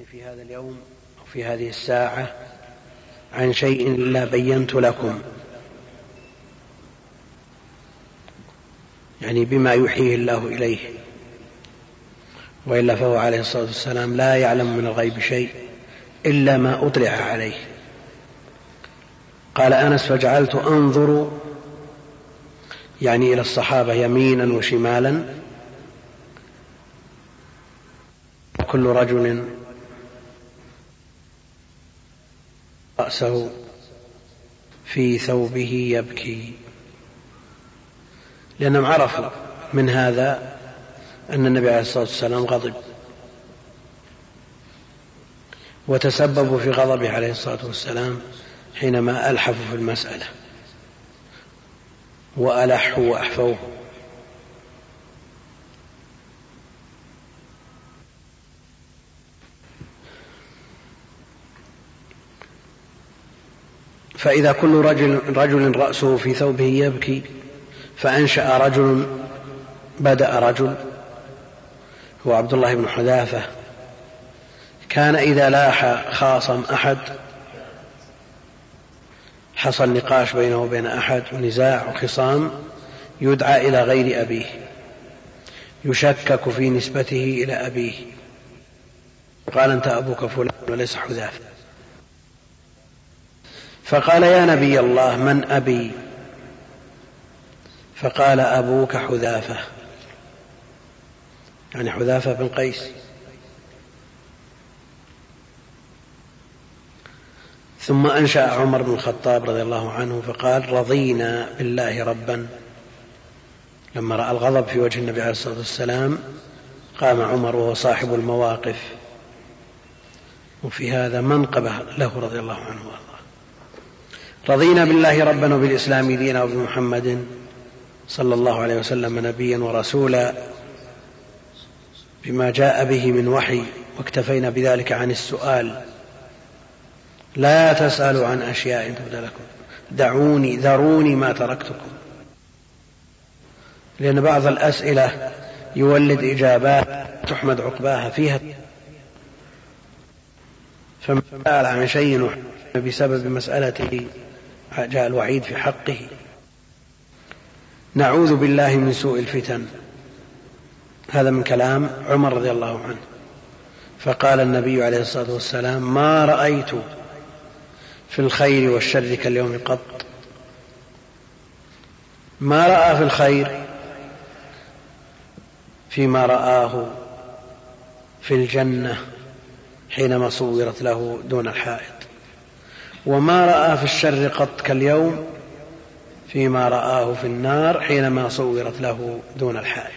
يعني في هذا اليوم أو في هذه الساعة عن شيء إلا بينت لكم. يعني بما يوحيه الله إليه. وإلا فهو عليه الصلاة والسلام لا يعلم من الغيب شيء إلا ما أطلع عليه. قال أنس فجعلت أنظر يعني إلى الصحابة يمينا وشمالا. كل رجل رأسه في ثوبه يبكي. لأنهم عرفوا من هذا أن النبي عليه الصلاة والسلام غضب. وتسببوا في غضبه عليه الصلاة والسلام حينما ألحفوا في المسألة. وألحوا وأحفوه. فإذا كل رجل, رجل رأسه في ثوبه يبكي فأنشأ رجل بدأ رجل. هو عبد الله بن حذافة. كان إذا لاح خاصم أحد حصل نقاش بينه وبين أحد ونزاع وخصام يدعى إلى غير أبيه. يشكك في نسبته إلى أبيه. قال أنت أبوك فلان وليس حذافة. فقال يا نبي الله من أبي؟ فقال أبوك حذافة. يعني حذافة بن قيس. ثم أنشأ عمر بن الخطاب رضي الله عنه فقال رضينا بالله ربا. لما رأى الغضب في وجه النبي عليه الصلاة والسلام قام عمر وهو صاحب المواقف. وفي هذا منقبة له رضي الله عنه وأرضاه. رضينا بالله ربا وبالإسلام دينا وبمحمد صلى الله عليه وسلم نبيا ورسولا بما جاء به من وحي واكتفينا بذلك عن السؤال. لا تسألوا عن أشياء تبدى لكم. دعوني ذروني ما تركتكم. لأن بعض الأسئلة يولد إجابات تحمد عقباها فيها. فمن سأل عن شيء بسبب مسألته جاء الوعيد في حقه. نعوذ بالله من سوء الفتن. هذا من كلام عمر رضي الله عنه. فقال النبي عليه الصلاة والسلام ما رأيت في الخير والشر كاليوم قط. ما رأى في الخير فيما رآه في الجنة حينما صورت له دون الحائط. وما رأى في الشر قط كاليوم فيما رآه في النار حينما صورت له دون الحائط.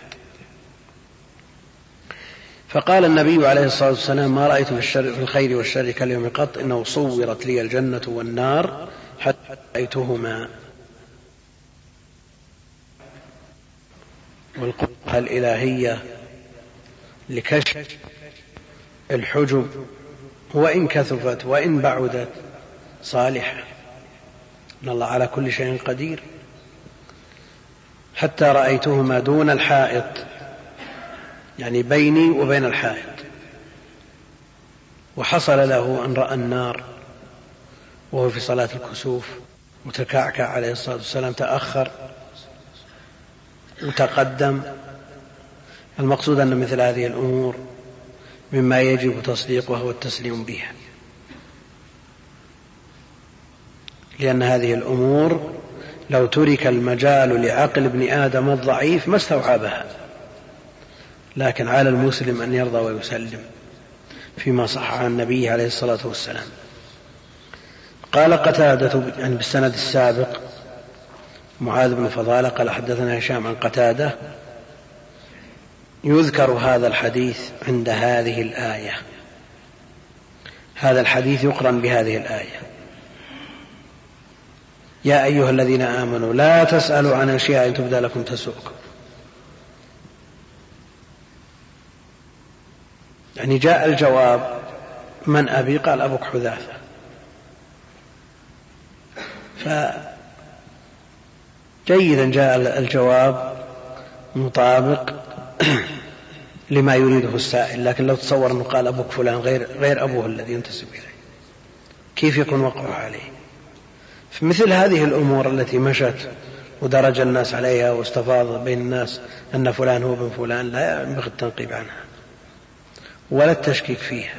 فقال النبي عليه الصلاة والسلام ما رأيت في, الشر في الخير والشر كاليوم قط؟ إنه صورت لي الجنة والنار حتى رأيتهما. والقدرة الإلهية لكشف الحجب وإن كثفت وإن بعدت صالحة. إن الله على كل شيء قدير. حتى رأيتهما دون الحائط. يعني بيني وبين الحائط. وحصل له أن رأى النار. وهو في صلاة الكسوف. وتكعكع عليه الصلاة والسلام. تأخر. وتقدم. المقصود أن مثل هذه الأمور مما يجب تصديقها والتسليم بها. لأن هذه الأمور لو ترك المجال لعقل ابن آدم الضعيف ما استوعبها. لكن على المسلم أن يرضى ويسلم فيما صح عن النبي عليه الصلاة والسلام. قال قتادة يعني بالسند السابق معاذ بن فضالة قال حدثنا هشام عن قتادة يذكر هذا الحديث عند هذه الآية. هذا الحديث يقرن بهذه الآية. يا أيها الذين آمنوا لا تسألوا عن أشياء تبدى لكم تسؤكم يعني جاء الجواب من أبي؟ قال أبوك حذافة. فجيدا جاء الجواب مطابق لما يريده السائل لكن لو تصور أنه قال أبوك فلان غير, غير أبوه الذي ينتسب إليه. كيف يكون وقعه عليه؟ في مثل هذه الأمور التي مشت ودرج الناس عليها واستفاض بين الناس أن فلان هو ابن فلان لا ينبغي التنقيب عنها ولا التشكيك فيها.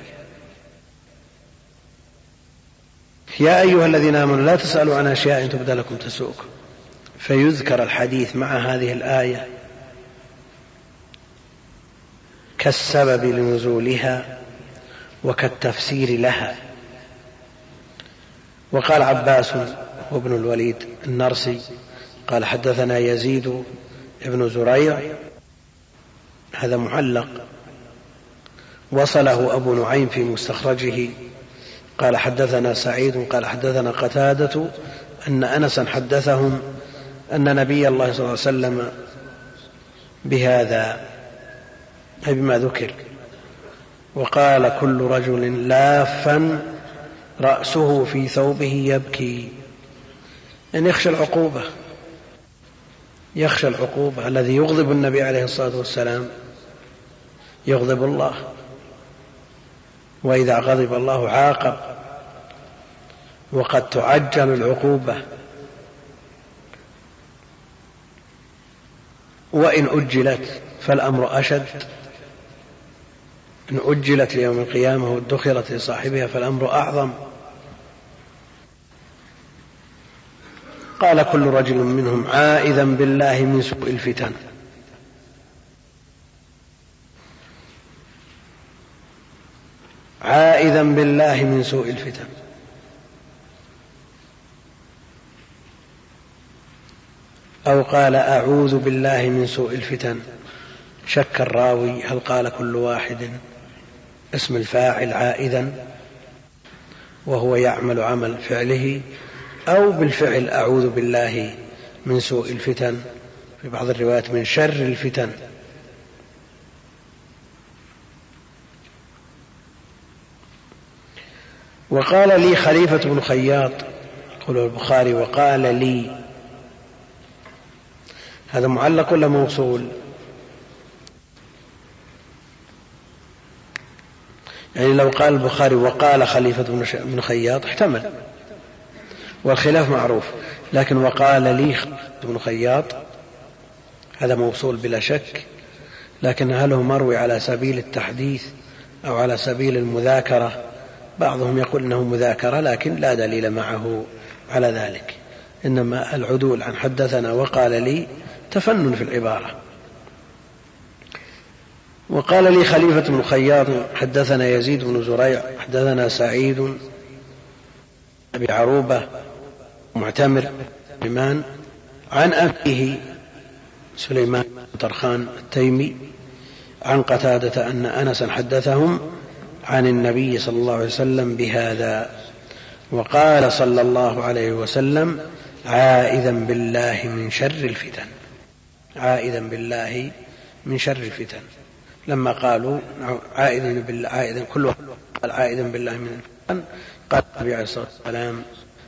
يا أيها الذين آمنوا لا تسألوا عن أشياء إن تبدى لكم تسؤكم فيذكر الحديث مع هذه الآية كالسبب لنزولها وكالتفسير لها. وقال عباس وابن الوليد النرسي قال حدثنا يزيد بن زريع. هذا معلق. وصله أبو نعيم في مستخرجه. قال حدثنا سعيد قال حدثنا قتادة أن أنسا حدثهم أن نبي الله صلى الله عليه وسلم بهذا أي بما ذكر. وقال كل رجل لافا رأسه في ثوبه يبكي. أن يخشى العقوبة. يخشى العقوبة الذي يغضب النبي عليه الصلاة والسلام. يغضب الله. وإذا غضب الله عاقب. وقد تعجل العقوبة. وإن أجلت فالأمر أشد. إن أجلت ليوم القيامة وادخرت لصاحبها فالأمر أعظم. قال كل رجل منهم عائذا بالله من سوء الفتن. عائذا بالله من سوء الفتن. أو قال أعوذ بالله من سوء الفتن. شك الراوي هل قال كل واحد؟ اسم الفاعل عائدا وهو يعمل عمل فعله أو بالفعل أعوذ بالله من سوء الفتن. في بعض الروايات من شر الفتن. وقال لي خليفة بن خياط يقول البخاري وقال لي هذا معلق ولا موصول؟ يعني لو قال البخاري وقال خليفة بن خياط احتمل. والخلاف معروف. لكن وقال لي بن خياط هذا موصول بلا شك. لكن هل هو مروي على سبيل التحديث أو على سبيل المذاكرة؟ بعضهم يقول إنه مذاكرة لكن لا دليل معه على ذلك. إنما العدول عن حدثنا وقال لي تفنن في العبارة. وقال لي خليفة بن خياط حدثنا يزيد بن زريع حدثنا سعيد أبي عروبة معتمر سليمان عن أبيه سليمان طرخان التيمي عن قتادة أن أنسا حدثهم عن النبي صلى الله عليه وسلم بهذا وقال صلى الله عليه وسلم عائذا بالله من شر الفتن عائذا بالله من شر الفتن. لما قالوا عائذا بالله عائذا كل قال عائذا بالله من الفتن قال النبي عليه الصلاة والسلام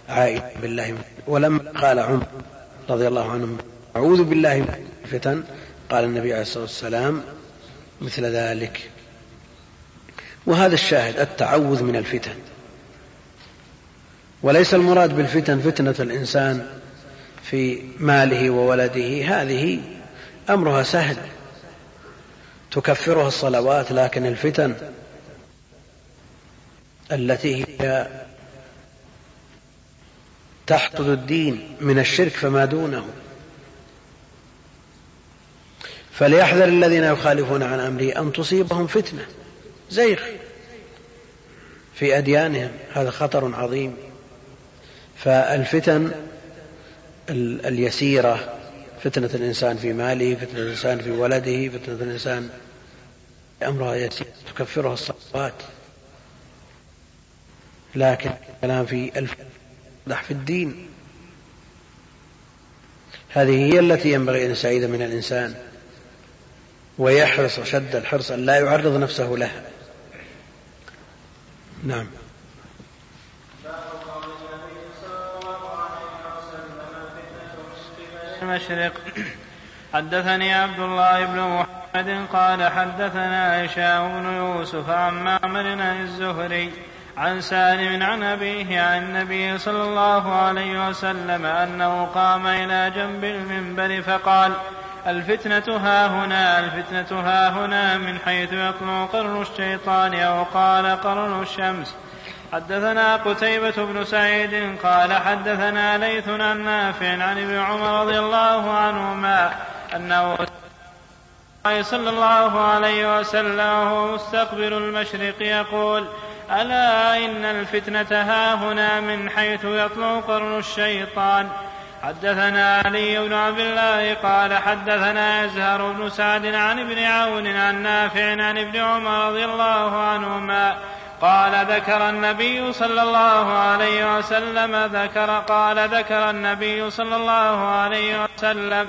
عائذا بالله من ولما قال عمر رضي الله عنه أعوذ بالله من الفتن قال النبي عليه الصلاة والسلام مثل ذلك. وهذا الشاهد التعوذ من الفتن. وليس المراد بالفتن فتنة الإنسان في ماله وولده هذه أمرها سهل. تكفرها الصلوات لكن الفتن التي هي تحطد الدين من الشرك فما دونه. فليحذر الذين يخالفون عن امره أن تصيبهم فتنة زيغ في أديانهم هذا خطر عظيم. فالفتن اليسيرة فتنة الإنسان في ماله فتنة الإنسان في ولده فتنة الإنسان أمرها يسير تكفرها الصلوات لكن الكلام في الفتح في الدين. هذه هي التي ينبغي أن يستعيذ من الإنسان. ويحرص شد الحرص أن لا يعرض نفسه لها. نعم. المشرق حدثني عبد الله بن محمد محمد قال حدثنا هشام بن يوسف عن معمر عن الزهري عن سالم عن أبيه عن النبي صلى الله عليه وسلم أنه قام إلى جنب المنبر فقال الفتنة ها هنا الفتنة ها هنا من حيث يطلع قرن الشيطان أو قال قرن الشمس. حدثنا قتيبة بن سعيد قال حدثنا ليث عن نافع عن ابن عمر رضي الله عنهما أنه صلى الله عليه وسلم وهو مستقبل المشرق يقول ألا إن الفتنة ها هنا من حيث يطلع قرن الشيطان؟ حدثنا علي بن عبد الله قال حدثنا يزهر بن سعد عن ابن عون عن نافع عن ابن عمر رضي الله عنهما قال ذكر النبي صلى الله عليه وسلم ذكر قال ذكر النبي صلى الله عليه وسلم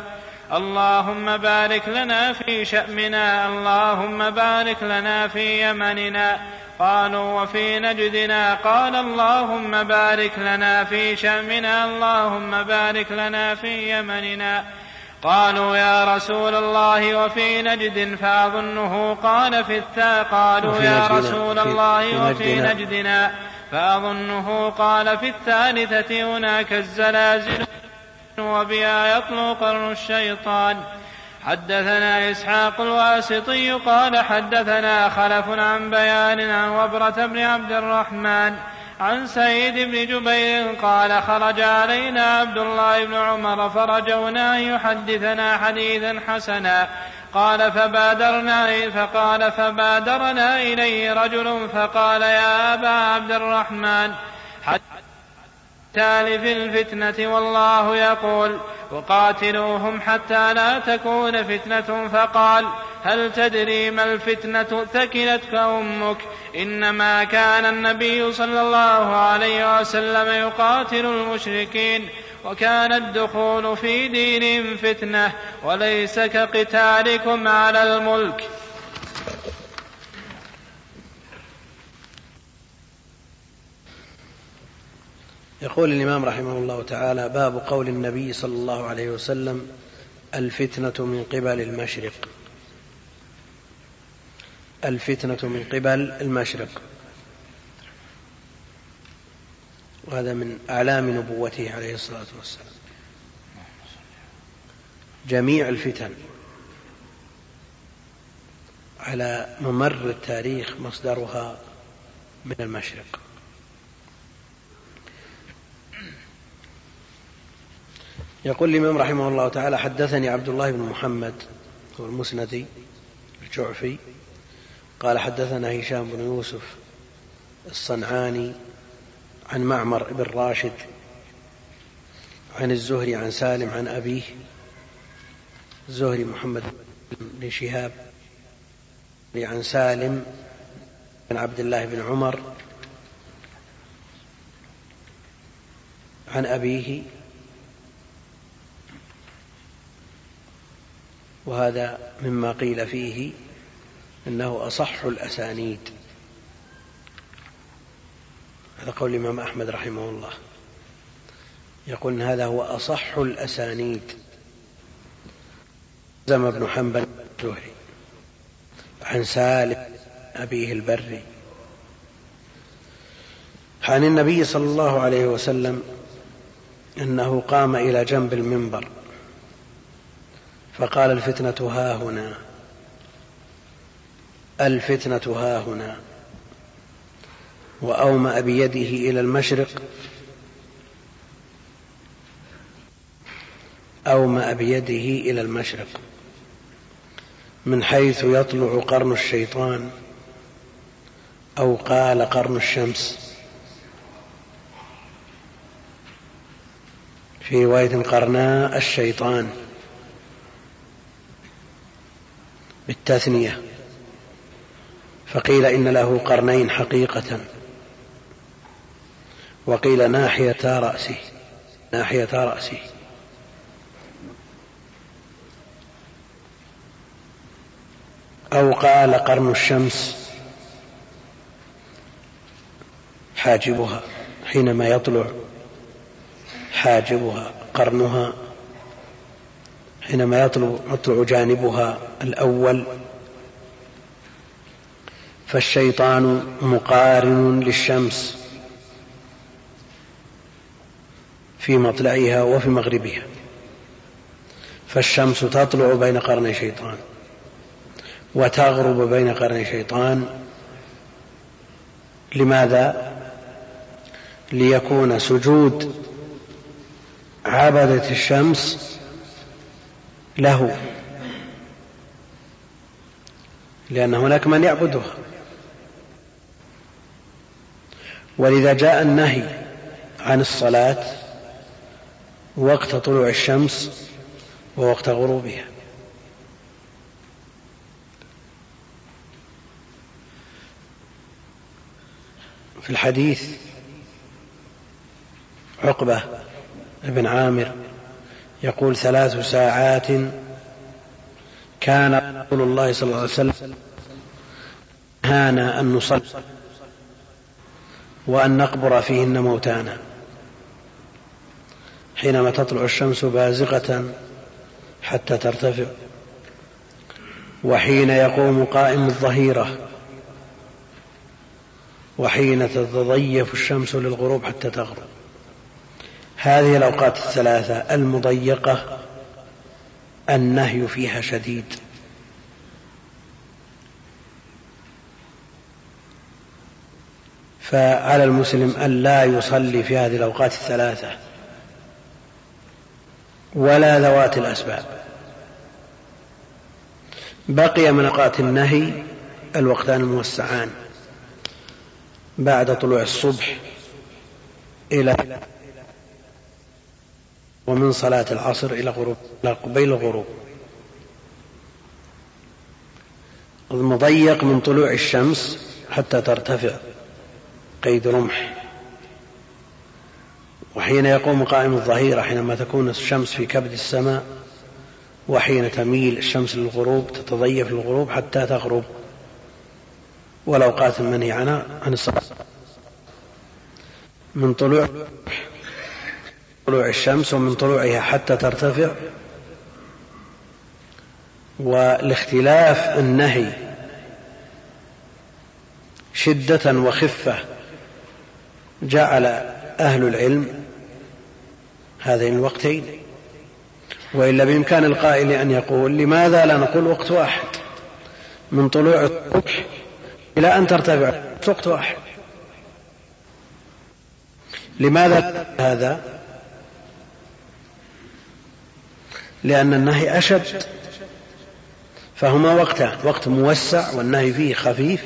اللهم بارك لنا في شأمنا اللهم بارك لنا في يمننا. قالوا وفي نجدنا قال اللهم بارك لنا في شأمنا اللهم بارك لنا في يمننا. قالوا يا رسول الله وفي نجد فأظنه قال في الثا قالوا يا رسول الله وفي نجدنا. فأظنه قال في الثالثة هناك الزلازل. وبها يطلو قرن الشيطان. حدثنا إسحاق الواسطي قال حدثنا خلف عن بيان عن وبرة بن عبد الرحمن عن سعيد بن جبير قال خرج علينا عبد الله بن عمر فرجونا أن يحدثنا حديثا حسنا. قال فبادرنا فقال فبادرنا إليه رجل فقال يا أبا عبد الرحمن حتى في الفتنة والله يقول وقاتلوهم حتى لا تكون فتنة فقال هل تدري ما الفتنة ثكلتك أمك إنما كان النبي صلى الله عليه وسلم يقاتل المشركين وكان الدخول في دينهم فتنة وليس كقتالكم على الملك يقول الإمام رحمه الله تعالى باب قول النبي صلى الله عليه وسلم الفتنة من قبل المشرق. الفتنة من قبل المشرق. وهذا من أعلام نبوته عليه الصلاة والسلام. جميع الفتن على ممر التاريخ مصدرها من المشرق. يقول الإمام رحمه الله تعالى حدثني عبد الله بن محمد هو المسندي الجعفي قال حدثنا هشام بن يوسف الصنعاني عن معمر بن راشد عن الزهري عن سالم عن أبيه الزهري محمد بن شهاب عن سالم بن عبد الله بن عمر عن أبيه وهذا مما قيل فيه أنه أصح الأسانيد. هذا قول الإمام أحمد رحمه الله. يقول إن هذا هو أصح الأسانيد. زم بن حنبل الزهري عن سالم أبيه البري عن النبي صلى الله عليه وسلم أنه قام إلى جنب المنبر. فقال الفتنة ها هنا. الفتنة ها هنا. وأومأ بيده إلى المشرق. أومأ بيده إلى المشرق. من حيث يطلع قرن الشيطان أو قال قرن الشمس. في رواية قرناء الشيطان. بالتثنية فقيل إن له قرنين حقيقة. وقيل ناحية رأسه. ناحية رأسه. أو قال قرن الشمس. حاجبها. حينما يطلع. حاجبها. قرنها. حينما يطلع يطلع جانبها الأول. فالشيطان مقارن للشمس في مطلعها وفي مغربها. فالشمس تطلع بين قرني شيطان وتغرب بين قرني شيطان. لماذا؟ ليكون سجود عبدة الشمس له. لأن هناك من يعبدها ولذا جاء النهي عن الصلاة وقت طلوع الشمس ووقت غروبها. في الحديث عقبة بن عامر يقول ثلاث ساعات كان رسول الله صلى الله عليه وسلم نهانا أن نصلي وأن نقبر فيهن موتانا. حينما تطلع الشمس بازغة حتى ترتفع. وحين يقوم قائم الظهيرة. وحين تتضيف الشمس للغروب حتى تغرب. هذه الأوقات الثلاثة المضيقة النهي فيها شديد. فعلى المسلم أن لا يصلي في هذه الأوقات الثلاثة ولا ذوات الأسباب. بقي من أوقات النهي الوقتان الموسعان بعد طلوع الصبح إلى ومن صلاة العصر إلى غروب إلى قبيل الغروب. المضيق من طلوع الشمس حتى ترتفع قيد رمح وحين يقوم قائم الظهيرة حينما تكون الشمس في كبد السماء وحين تميل الشمس للغروب تتضيف للغروب حتى تغرب. والأوقات المنهي عنها عن الصلاة. من طلوع طلوع الشمس ومن طلوعها حتى ترتفع. والاختلاف النهي شدة وخفة جعل أهل العلم هذين الوقتين. وإلا بإمكان القائل أن يقول لماذا لا نقول وقت واحد؟ من طلوع الصبح إلى أن ترتفع. وقت واحد. لماذا هذا؟ لأن النهي أشد. فهما وقتان وقت موسع والنهي فيه خفيف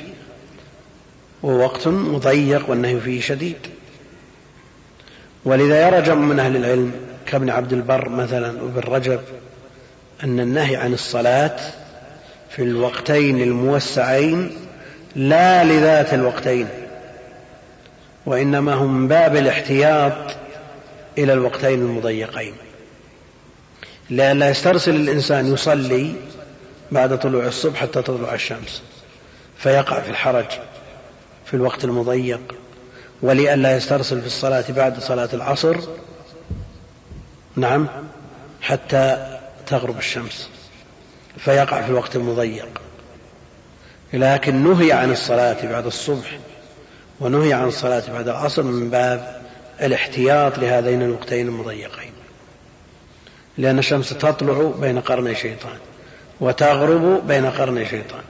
ووقت مضيق والنهي فيه شديد. ولذا يرى جمع من أهل العلم كابن عبد البر مثلا وابن رجب أن النهي عن الصلاة في الوقتين الموسعين لا لذات الوقتين وإنما هم من باب الاحتياط إلى الوقتين المضيقين. لئلا يسترسل الإنسان يصلي بعد طلوع الصبح حتى تطلع الشمس فيقع في الحرج في الوقت المضيق. ولئلا يسترسل في الصلاة بعد صلاة العصر نعم حتى تغرب الشمس فيقع في الوقت المضيق. لكن نهي عن الصلاة بعد الصبح ونهي عن الصلاة بعد العصر من باب الاحتياط لهذين الوقتين المضيقين. لأن الشمس تطلع بين قرني شيطان وتغرب بين قرني شيطان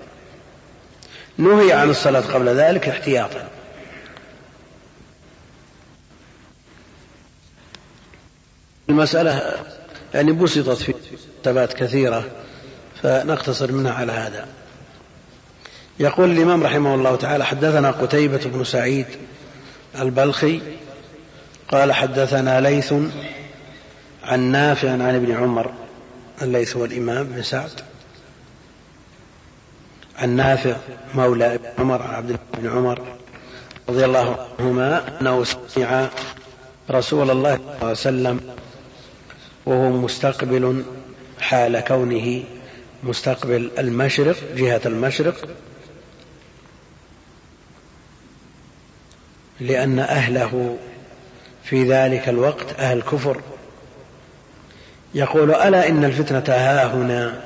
نهي عن الصلاة قبل ذلك احتياطا. المسألة يعني بسطت في كتابات كثيرة فنقتصر منها على هذا. يقول الإمام رحمه الله تعالى حدثنا قتيبة بن سعيد البلخي قال حدثنا ليث عن نافع عن ابن عمر الليث هو الإمام بن سعد. عن نافع مولى ابن عمر عن عبد الله بن عمر رضي الله عنهما أنه سمع رسول الله صلى الله عليه وسلم وهو مستقبل حال كونه مستقبل المشرق جهة المشرق لأن أهله في ذلك الوقت أهل كفر. يقول ألا إن الفتنة ها هنا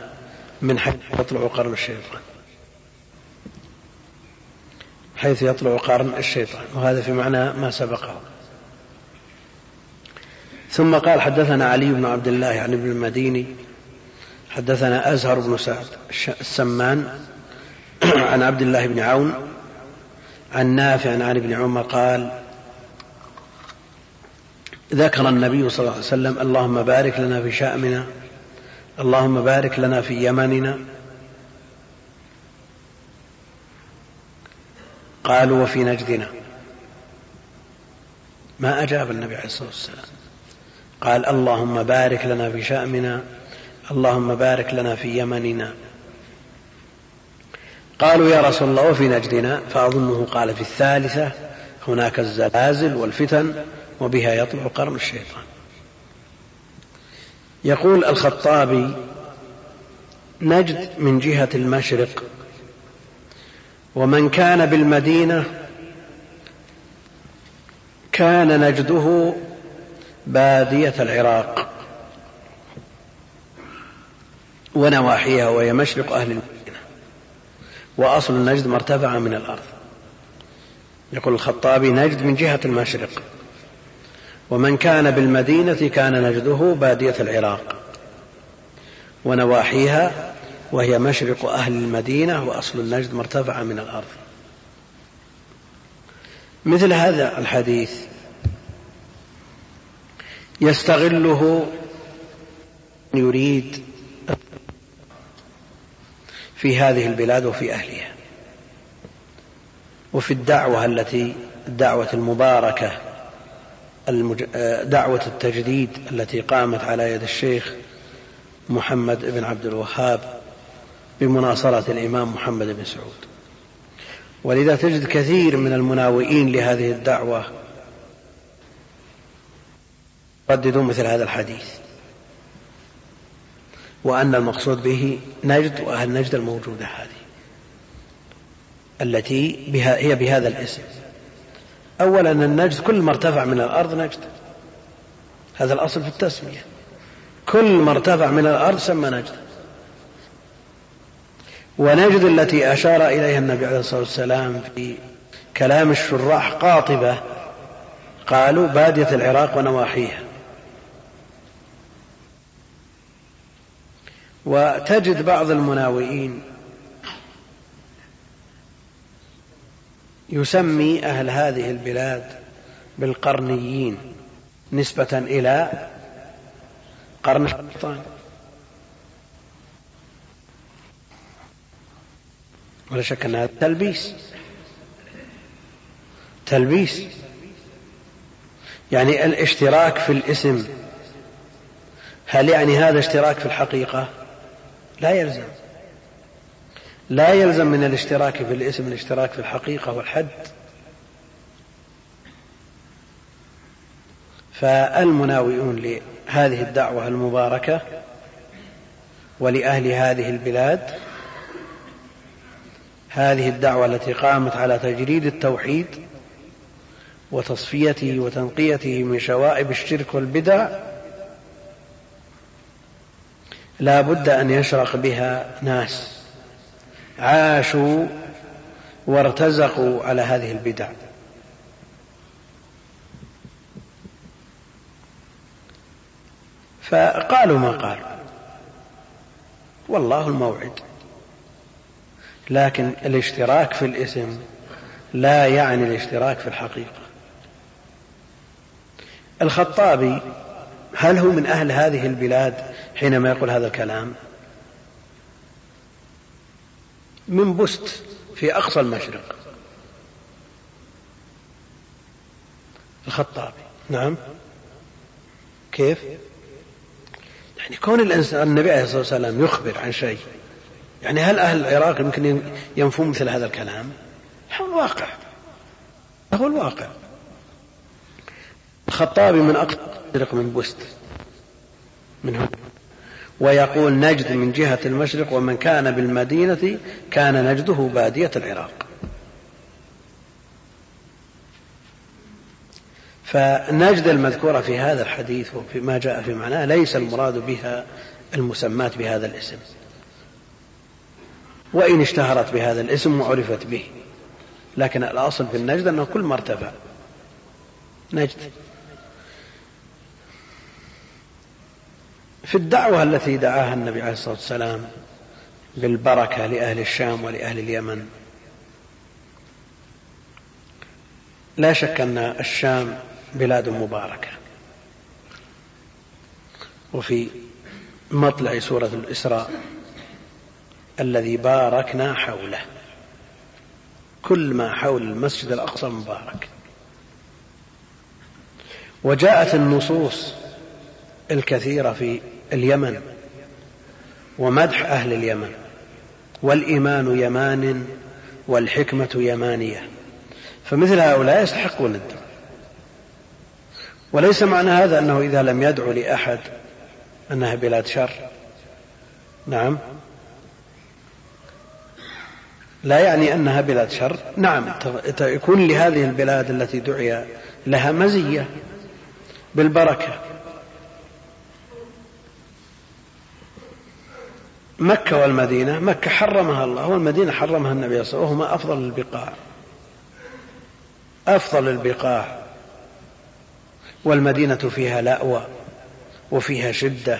من حيث يطلع قرن الشيطان. حيث يطلع قرن الشيطان وهذا في معنى ما سبقه. ثم قال حدثنا علي بن عبد الله عن ابن المديني حدثنا أزهر بن سعد السمان عن عبد الله بن عون عن نافع عن ابن عمر قال ذكر النبي صلى الله عليه وسلم اللهم بارك لنا في شأمنا اللهم بارك لنا في يمننا. قالوا وفي نجدنا. ما أجاب النبي عليه الصلاة والسلام. قال اللهم بارك لنا في شأمنا اللهم بارك لنا في يمننا. قالوا يا رسول الله وفي نجدنا فأظنه قال في الثالثة هناك الزلازل والفتن وبها يطلع قرن الشيطان. يقول الخطابي نجد من جهة المشرق ومن كان بالمدينة كان نجده بادية العراق ونواحيها وهي مشرق أهل المدينة وأصل النجد مرتفع من الأرض. يقول الخطابي نجد من جهة المشرق. ومن كان بالمدينة كان نجده بادية العراق ونواحيها وهي مشرق أهل المدينة وأصل النجد مرتفع من الأرض. مثل هذا الحديث يستغله يريد في هذه البلاد وفي أهلها وفي الدعوة التي الدعوة المباركة دعوة التجديد التي قامت على يد الشيخ محمد بن عبد الوهاب بمناصرة الإمام محمد بن سعود. ولذا تجد كثير من المناوئين لهذه الدعوة يرددون مثل هذا الحديث وأن المقصود به نجد وأهل نجد الموجودة هذه التي بها هي بهذا الاسم. أولا النجد كل ما ارتفع من الأرض نجد. هذا الأصل في التسمية. كل ما ارتفع من الأرض سمى نجد. ونجد التي أشار إليها النبي عليه الصلاة والسلام في كلام الشراح قاطبة قالوا بادية العراق ونواحيها. وتجد بعض المناوئين يسمي أهل هذه البلاد بالقرنيين نسبة إلى قرن الشيطان. ولا شك أن هذا تلبيس تلبيس. يعني الاشتراك في الاسم هل يعني هذا اشتراك في الحقيقة؟ لا يلزم. لا يلزم من الاشتراك في الاسم الاشتراك في الحقيقة والحد. فالمناوئون لهذه الدعوة المباركة ولأهل هذه البلاد هذه الدعوة التي قامت على تجريد التوحيد وتصفيته وتنقيته من شوائب الشرك والبدع لا بد أن يشرق بها ناس. عاشوا وارتزقوا على هذه البدع. فقالوا ما قالوا والله الموعد. لكن الاشتراك في الاسم لا يعني الاشتراك في الحقيقة. الخطابي هل هو من أهل هذه البلاد حينما يقول هذا الكلام؟ من بست في أقصى المشرق. الخطابي. نعم. كيف؟ يعني كون الإنسان النبي عليه الصلاة والسلام يخبر عن شيء يعني هل أهل العراق يمكن ينفون مثل هذا الكلام؟ هو الواقع. هو الواقع. الخطابي من أقصى من بست من هنا. ويقول نجد من جهة المشرق ومن كان بالمدينة كان نجده بادية العراق. فنجد المذكورة في هذا الحديث وفيما جاء في معناه ليس المراد بها المسمات بهذا الاسم. وإن اشتهرت بهذا الاسم وعرفت به. لكن الأصل في النجد أنه كل ما ارتفع. نجد. في الدعوة التي دعاها النبي عليه الصلاة والسلام بالبركة لأهل الشام ولأهل اليمن. لا شك أن الشام بلاد مباركة. وفي مطلع سورة الإسراء الذي باركنا حوله. كل ما حول المسجد الأقصى مبارك. وجاءت النصوص الكثيرة في اليمن ومدح أهل اليمن والإيمان يمان والحكمة يمانية. فمثل هؤلاء يستحقون الدعاء وليس معنى هذا أنه إذا لم يدعو لأحد أنها بلاد شر. نعم. لا يعني أنها بلاد شر. نعم. يكون لهذه البلاد التي دعي لها مزية بالبركة. مكة والمدينة مكة حرمها الله والمدينة حرمها النبي صلى الله عليه وسلم وهما أفضل البقاع. أفضل البقاع. والمدينة فيها لأوى وفيها شدة.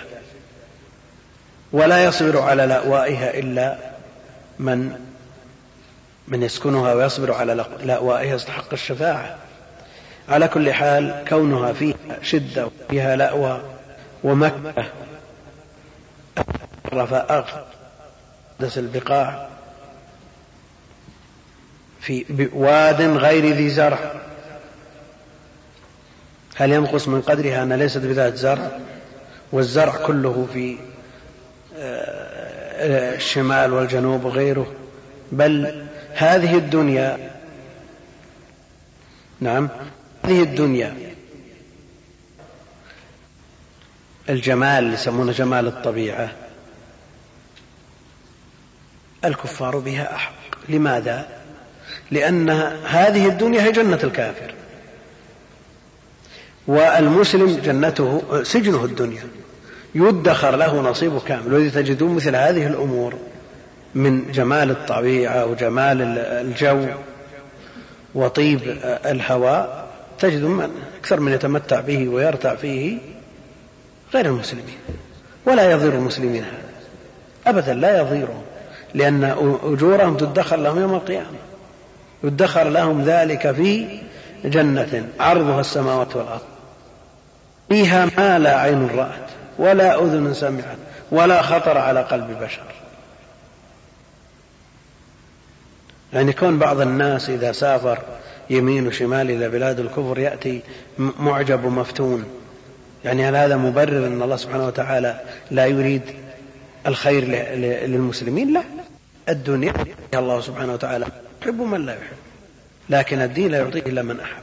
ولا يصبر على لأوائها إلا من من يسكنها ويصبر على لأوائها يستحق الشفاعة. على كل حال كونها فيها شدة وفيها لأوى ومكة أقدس البقاع في واد غير ذي زرع. هل ينقص من قدرها أن ليست بذات زرع؟ والزرع كله في آه، الشمال والجنوب وغيره. بل هذه الدنيا نعم هذه الدنيا الجمال يسمونه جمال الطبيعة. الكفار بها أحق. لماذا؟ لأن هذه الدنيا هي جنة الكافر. والمسلم جنته سجنه الدنيا. يدخر له نصيبه كامل. وإذا تجدون مثل هذه الأمور من جمال الطبيعة وجمال الجو وطيب الهواء تجد من أكثر من يتمتع به ويرتع فيه غير المسلمين. ولا يضير المسلمين هذا. أبدا لا يضيرهم. لأن أجورهم تدخر لهم يوم القيامة. يدخر لهم ذلك في جنة عرضها السماوات والأرض. فيها ما لا عين رأت ولا أذن سمعت ولا خطر على قلب بشر. يعني كون بعض الناس إذا سافر يمين وشمال إلى بلاد الكفر يأتي معجب ومفتون. يعني هل هذا مبرر أن الله سبحانه وتعالى لا يريد الخير للمسلمين؟ لا. الدنيا الله سبحانه وتعالى يحب من لا يحب لكن الدين لا يعطيه إلا من أحب.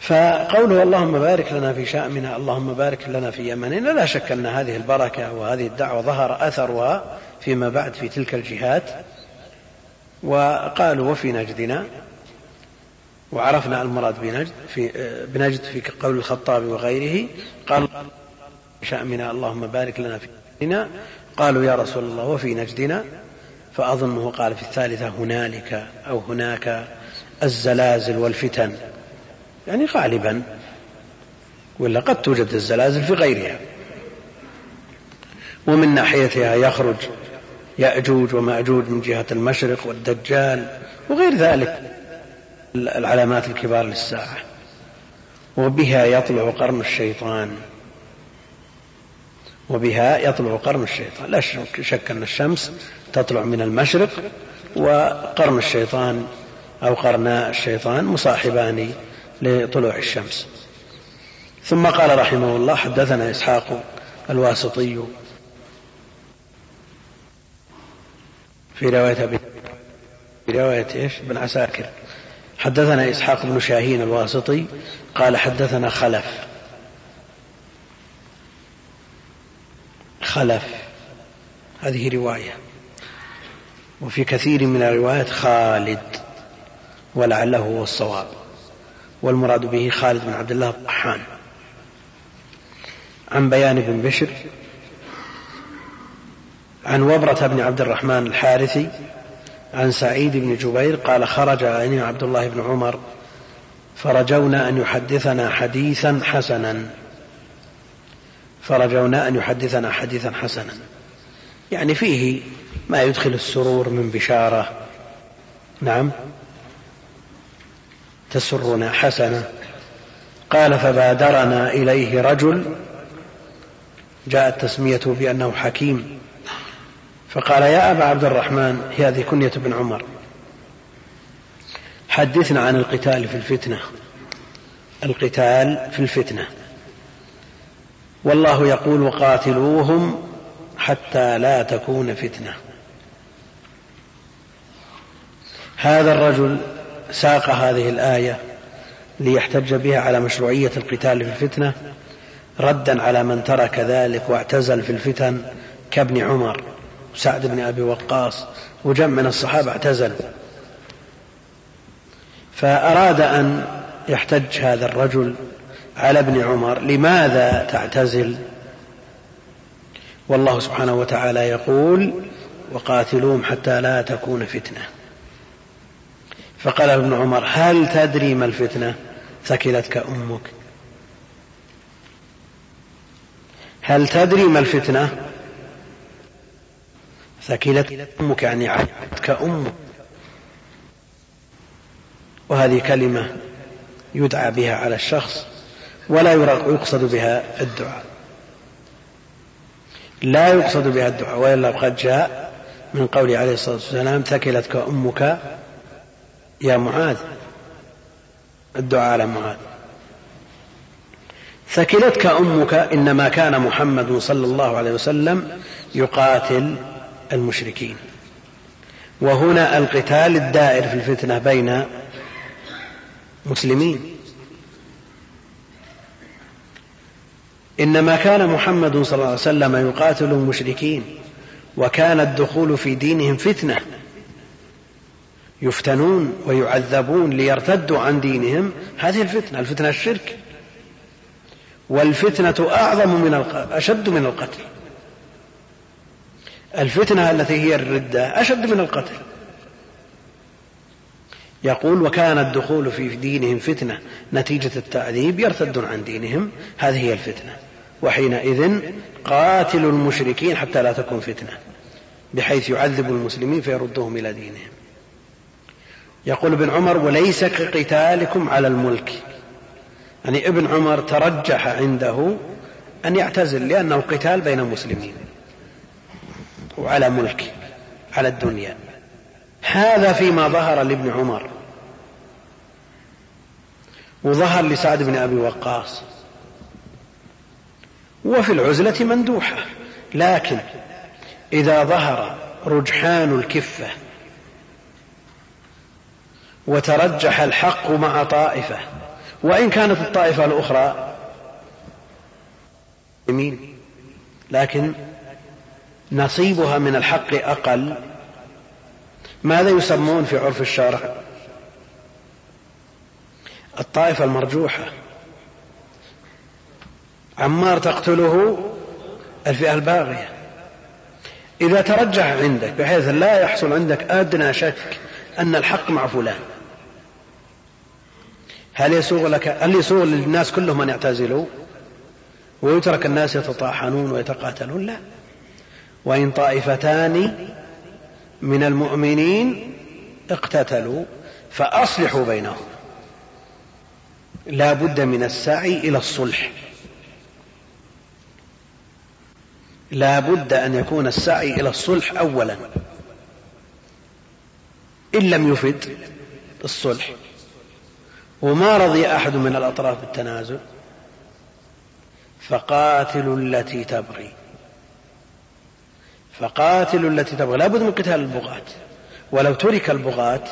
فقوله اللهم بارك لنا في شأمنا اللهم بارك لنا في يمننا لا شك أن هذه البركة وهذه الدعوة ظهر أثرها فيما بعد في تلك الجهات. وقالوا وفي نجدنا وعرفنا المراد بنجد في بنجد في قول الخطاب وغيره قال شأمنا اللهم بارك لنا في نجدنا قالوا يا رسول الله وفي نجدنا؟ فأظنه قال في الثالثة هنالك أو هناك الزلازل والفتن. يعني غالبا. ولا قد توجد الزلازل في غيرها. ومن ناحيتها يخرج يأجوج ومأجوج من جهة المشرق والدجال وغير ذلك العلامات الكبار للساعة وبها يطلع قرن الشيطان. وبها يطلع قرن الشيطان. لا شك أن الشمس تطلع من المشرق وقرن الشيطان أو قرنا الشيطان مصاحبان لطلوع الشمس. ثم قال رحمه الله حدثنا إسحاق الواسطي في رواية أبي في رواية إيش؟ بن عساكر. حدثنا إسحاق بن شاهين الواسطي قال حدثنا خلف. خلف. هذه رواية. وفي كثير من الروايات خالد ولعله هو الصواب. والمراد به خالد بن عبد الله الطحان. عن بيان بن بشر عن وبرة بن عبد الرحمن الحارثي عن سعيد بن جبير قال خرج علينا عبد الله بن عمر فرجونا أن يحدثنا حديثا حسنا. فرجونا أن يحدثنا حديثا حسنا. يعني فيه ما يدخل السرور من بشارة. نعم. تسرنا حسنة قال فبادرنا إليه رجل. جاءت تسميته بأنه حكيم. فقال يا أبا عبد الرحمن هذه كنية ابن عمر. حدثنا عن القتال في الفتنة. القتال في الفتنة. والله يقول وقاتلوهم حتى لا تكون فتنة. هذا الرجل ساق هذه الآية ليحتج بها على مشروعية القتال في الفتنة ردا على من ترك ذلك واعتزل في الفتن كابن عمر سعد بن أبي وقاص وجمع من الصحابة اعتزل. فأراد أن يحتج هذا الرجل على ابن عمر لماذا تعتزل؟ والله سبحانه وتعالى يقول وقاتلوهم حتى لا تكون فتنة. فقال ابن عمر هل تدري ما الفتنة؟ ثكلتك أمك. هل تدري ما الفتنة؟ ثكلت أمك يعني عدتك أمك. وهذه كلمة يدعى بها على الشخص. ولا يقصد بها الدعاء. لا يقصد بها الدعاء وإلا قد جاء من قوله عليه الصلاة والسلام ثكلتك أمك يا معاذ. الدعاء على معاذ. ثكلتك أمك إنما كان محمد صلى الله عليه وسلم يقاتل المشركين. وهنا القتال الدائر في الفتنة بين مسلمين. إنما كان محمد صلى الله عليه وسلم يقاتل المشركين وكان الدخول في دينهم فتنة. يفتنون ويعذبون ليرتدوا عن دينهم. هذه الفتنة الفتنة الشرك. والفتنة أعظم من أشد من القتل. الفتنة التي هي الردة أشد من القتل. يقول وكان الدخول في دينهم فتنة نتيجة التعذيب يرتدون عن دينهم. هذه هي الفتنة. وحينئذ قاتلوا المشركين حتى لا تكون فتنة بحيث يعذب المسلمين فيردهم إلى دينهم. يقول ابن عمر وليس كقتالكم على الملك. يعني ابن عمر ترجح عنده أن يعتزل لأنه قتال بين المسلمين وعلى ملك على الدنيا. هذا فيما ظهر لابن عمر وظهر لسعد بن أبي وقاص. وفي العزلة مندوحة. لكن إذا ظهر رجحان الكفة وترجح الحق مع طائفة وإن كانت الطائفة الأخرى يمين لكن نصيبها من الحق أقل ماذا يسمون في عرف الشارع؟ الطائفة المرجوحة. عمار تقتله الفئة الباغية. إذا ترجح عندك بحيث لا يحصل عندك أدنى شك أن الحق مع فلان هل يسوغ لك هل يسوغ للناس كلهم أن يعتزلوا؟ ويترك الناس يتطاحنون ويتقاتلون؟ لا. وإن طائفتان من المؤمنين اقتتلوا فأصلحوا بينهم. لا بد من السعي إلى الصلح. لا بد أن يكون السعي إلى الصلح أولا. إن لم يفد الصلح. وما رضي أحد من الأطراف بالتنازل فقاتلوا التي تبغي. فقاتلوا التي تبغي. لا بد من قتال البغاة. ولو ترك البغاة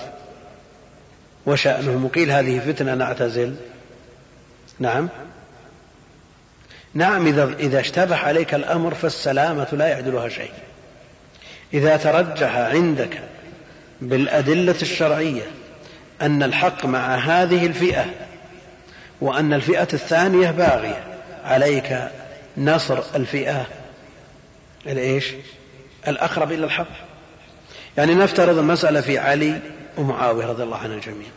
وشأنهم وقيل هذه فتنة نعتزل. نعم؟ نعم إذا, إذا اشتبه عليك الأمر فالسلامة لا يعدلها شيء. إذا ترجح عندك بالأدلة الشرعية أن الحق مع هذه الفئة وأن الفئة الثانية باغية عليك نصر الفئة الإيش؟ الأقرب إلى الحق. يعني نفترض المسألة في علي ومعاوية رضي الله عن الجميع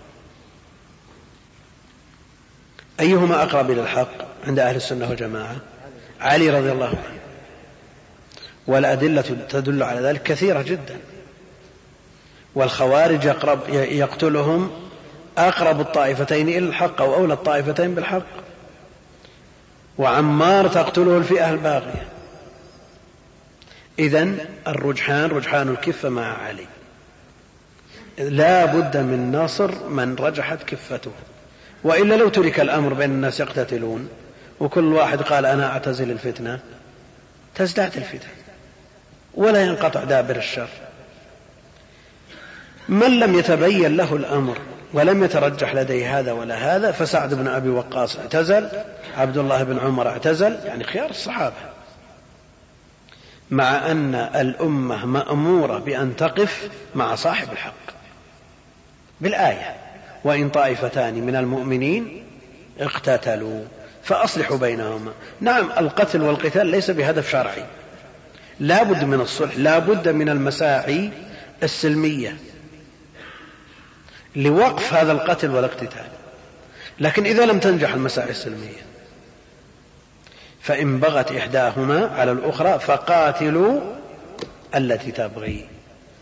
أيهما أقرب إلى الحق عند أهل السنة والجماعة؟ علي رضي الله عنه. والأدلة تدل على ذلك كثيرة جدا. والخوارج يقرب يقتلهم أقرب الطائفتين إلى الحق أو أولى الطائفتين بالحق. وعمار تقتله الفئة الباغية. إذا الرجحان رجحان الكفة مع علي. لا بد من نصر من رجحت كفته. وإلا لو ترك الأمر بين الناس يقتتلون وكل واحد قال أنا أعتزل الفتنة تزداد الفتن ولا ينقطع دابر الشر. من لم يتبين له الأمر ولم يترجح لديه هذا ولا هذا فسعد بن أبي وقاص اعتزل عبد الله بن عمر اعتزل يعني خيار الصحابة. مع أن الأمة مأمورة بأن تقف مع صاحب الحق بالآية. وإن طائفتان من المؤمنين اقتتلوا فأصلحوا بينهما. نعم القتل والقتال ليس بهدف شرعي. لا بد من الصلح لا بد من المساعي السلمية لوقف هذا القتل والاقتتال. لكن إذا لم تنجح المساعي السلمية فإن بغت إحداهما على الأخرى فقاتلوا التي تبغي.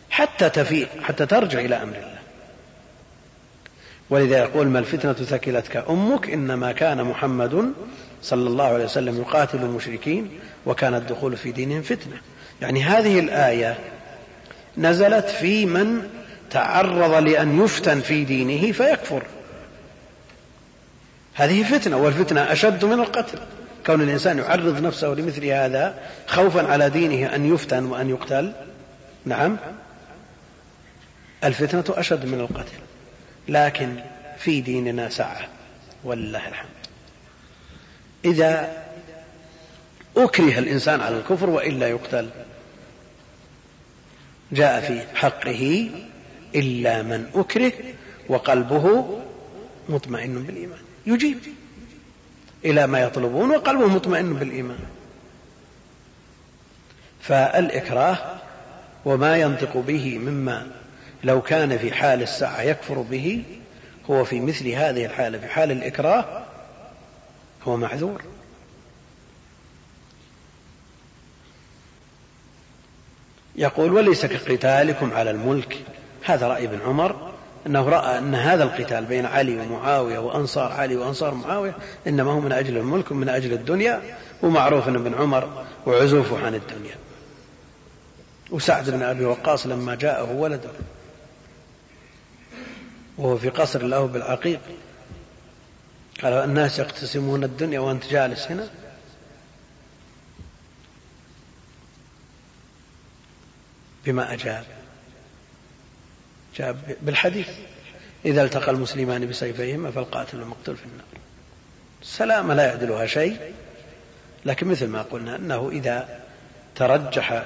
حتى تفيء حتى ترجع إلى أمر الله. ولذا يقول ما الفتنة ثكلتك أمك إنما كان محمد صلى الله عليه وسلم يقاتل المشركين وكان الدخول في دينهم فتنة. يعني هذه الآية نزلت في من تعرض لأن يفتن في دينه فيكفر. هذه فتنة والفتنة أشد من القتل. كون الإنسان يعرض نفسه لمثل هذا خوفا على دينه أن يفتن وأن يقتل نعم الفتنة أشد من القتل. لكن في ديننا سعة ولله الحمد. إذا أكره الإنسان على الكفر وإلا يقتل جاء في حقه إلا من أكره وقلبه مطمئن بالإيمان. يجيب إلى ما يطلبون وقلبه مطمئن بالإيمان. فالإكراه وما ينطق به مما لو كان في حال الساعة يكفر به هو في مثل هذه الحالة في حال الإكراه هو معذور. يقول وليس كقتالكم على الملك. هذا رأي ابن عمر أنه رأى أن هذا القتال بين علي ومعاوية وأنصار علي وأنصار معاوية إنما هو من أجل الملك ومن أجل الدنيا ومعروف أن ابن عمر وعزوفه عن الدنيا. وسعد بن أبي وقاص لما جاءه ولده. وهو في قصر له بالعقيق قال الناس يقتسمون الدنيا وأنت جالس هنا. بما أجاب. جاء بالحديث إذا التقى المسلمان بسيفيهما فالقاتل والمقتول في النار. السلامة لا يعدلها شيء. لكن مثل ما قلنا أنه إذا ترجح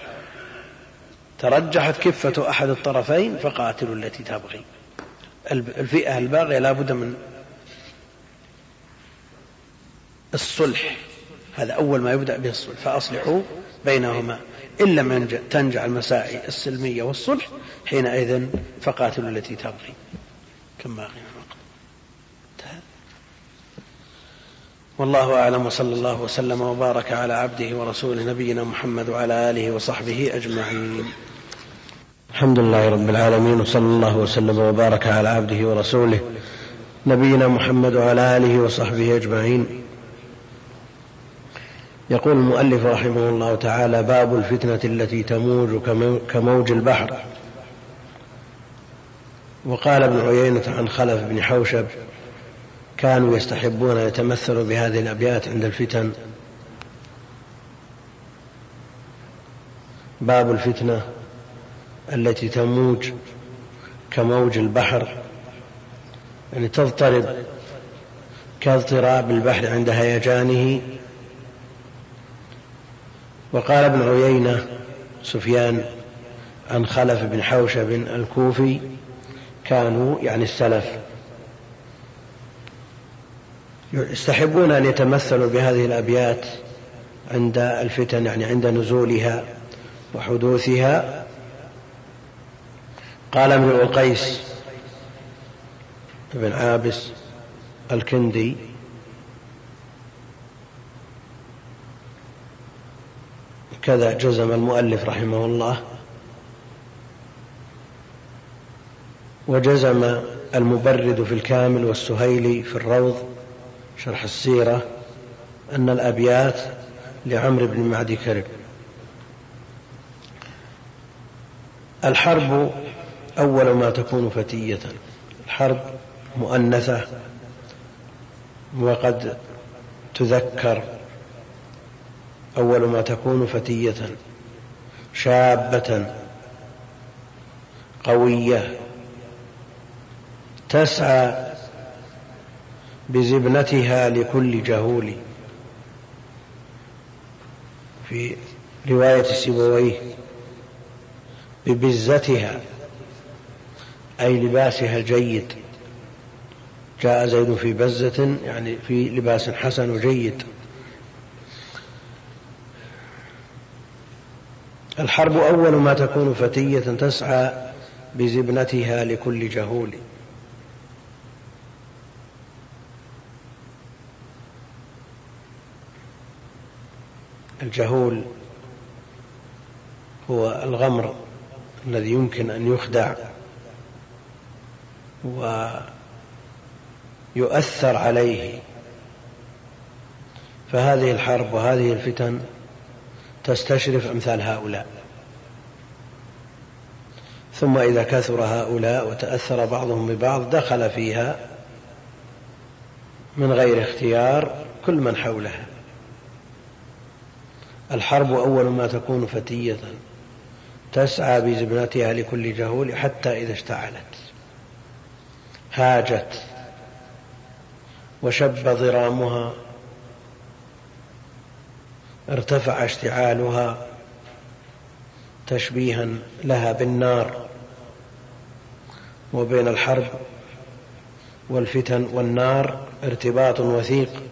ترجحت كفة أحد الطرفين فقاتلوا التي تبغي. الفئة الباغية لا بد من الصلح. هذا أول ما يبدأ به الصلح. فأصلحوا بينهما. إن لم تنجع المساعي السلمية والصلح حينئذ فقاتلوا التي تبغي. كم باقي؟ والله أعلم وصلى الله وسلم وبارك على عبده ورسوله نبينا محمد وعلى آله وصحبه أجمعين. الحمد لله رب العالمين وصلى الله وسلم وبارك على عبده ورسوله نبينا محمد وعلى آله وصحبه أجمعين. يقول المؤلف رحمه الله تعالى باب الفتنة التي تموج كموج البحر. وقال ابن عيينة عن خلف بن حوشب كانوا يستحبون يتمثلوا بهذه الأبيات عند الفتن. باب الفتنة التي تموج كموج البحر يعني تضطرب كاضطراب البحر عند هيجانه. وقال ابن عيينة سفيان عن خلف بن حوشب الكوفي كانوا يعني السلف يستحبون أن يتمثلوا بهذه الأبيات عند الفتن يعني عند نزولها وحدوثها. قال امرؤ القيس بن عابس الكندي كذا جزم المؤلف رحمه الله وجزم المبرد في الكامل والسهيلي في الروض شرح السيرة أن الأبيات لعمرو بن معدي كرب. الحرب أول ما تكون فتية. الحرب مؤنثة وقد تذكر أول ما تكون فتية. شابة قوية تسعى بزبنتها لكل جهول. في رواية سيبويه ببزتها. أي لباسها الجيد جاء زيد في بزة يعني في لباس حسن وجيد. الحرب أول ما تكون فتية تسعى بزبنتها لكل جهول. الجهول هو الغمر الذي يمكن أن يخدع. ويؤثر عليه. فهذه الحرب وهذه الفتن تستشرف أمثال هؤلاء. ثم إذا كثر هؤلاء وتأثر بعضهم ببعض دخل فيها من غير اختيار كل من حولها الحرب أول ما تكون فتية تسعى بزبنتها لكل جهول حتى إذا اشتعلت. هاجت وشب ضرامها ارتفع اشتعالها تشبيها لها بالنار وبين الحرب والفتن والنار ارتباط وثيق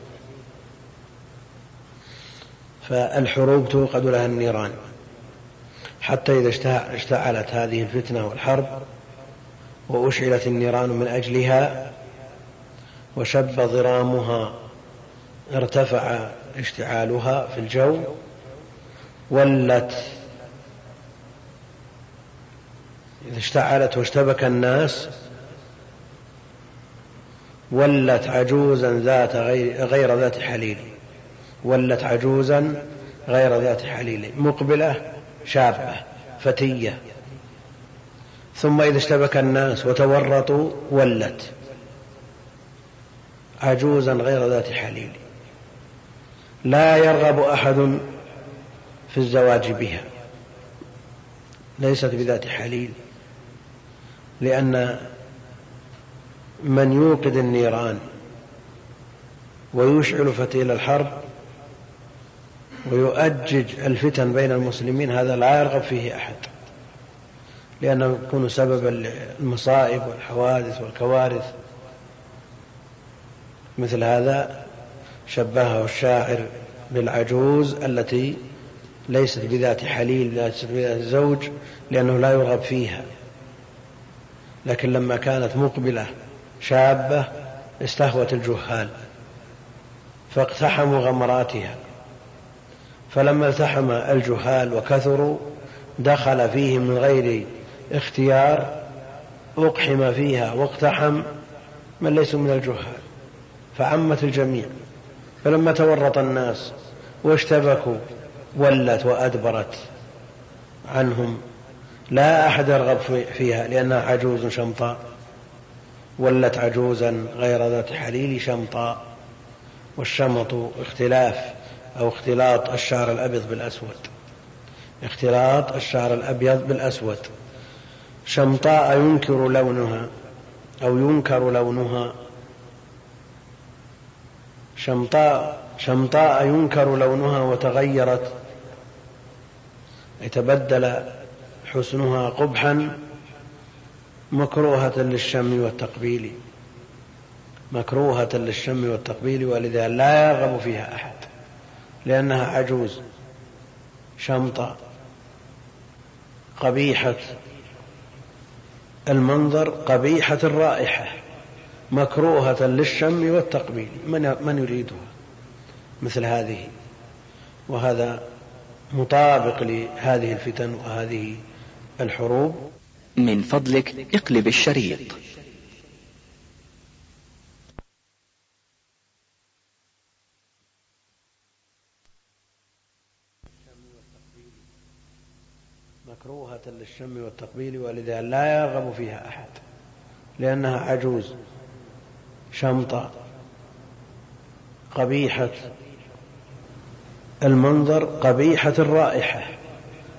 فالحروب توقد لها النيران حتى إذا اشتعلت هذه الفتنة والحرب وأشعلت النيران من أجلها وشب ضرامها ارتفع اشتعالها في الجو ولت. إذا اشتعلت واشتبك الناس ولت عجوزا ذات غير, ذات حليل. ولت عجوزا غير ذات حليل. مقبلة شابة فتية. ثم إذا اشتبك الناس وتورطوا ولت. عجوزا غير ذات حليل. لا يرغب أحد في الزواج بها. ليست بذات حليل. لأن من يوقد النيران ويشعل فتيل الحرب ويؤجج الفتن بين المسلمين هذا لا يرغب فيه أحد. لأنه يكون سببا للمصائب والحوادث والكوارث. مثل هذا شبهه الشاعر بالعجوز التي ليست بذات حليل ليست بذات زوج لأنه لا يرغب فيها. لكن لما كانت مقبلة شابة استهوت الجهال فاقتحموا غمراتها. فلما التحم الجهال وكثروا دخل فيهم من غير اختيار اقحم فيها واقتحم من ليسوا من الجهال فعمت الجميع. فلما تورط الناس واشتبكوا ولت وأدبرت عنهم لا أحد يرغب فيها لأنها عجوز شمطاء. ولت عجوزا غير ذات حليل شمطاء. والشمط اختلاف أو اختلاط الشعر الأبيض بالأسود. اختلاط الشعر الأبيض بالأسود. شمطاء ينكر لونها أو ينكر لونها. شمطاء شمطاء ينكر لونها وتغيرت. أي تبدل حسنها قبحا مكروهة للشم والتقبيل. مكروهة للشم والتقبيل ولذا لا يرغب فيها أحد لأنها عجوز. شمطة قبيحة. المنظر قبيحة الرائحة مكروهة للشم والتقبيل من من يريدها؟ مثل هذه. وهذا مطابق لهذه الفتن وهذه الحروب. من فضلك اقلب الشريط مكروهة للشم والتقبيل ولذا لا يرغب فيها أحد لأنها عجوز شمطة قبيحة. المنظر قبيحة الرائحة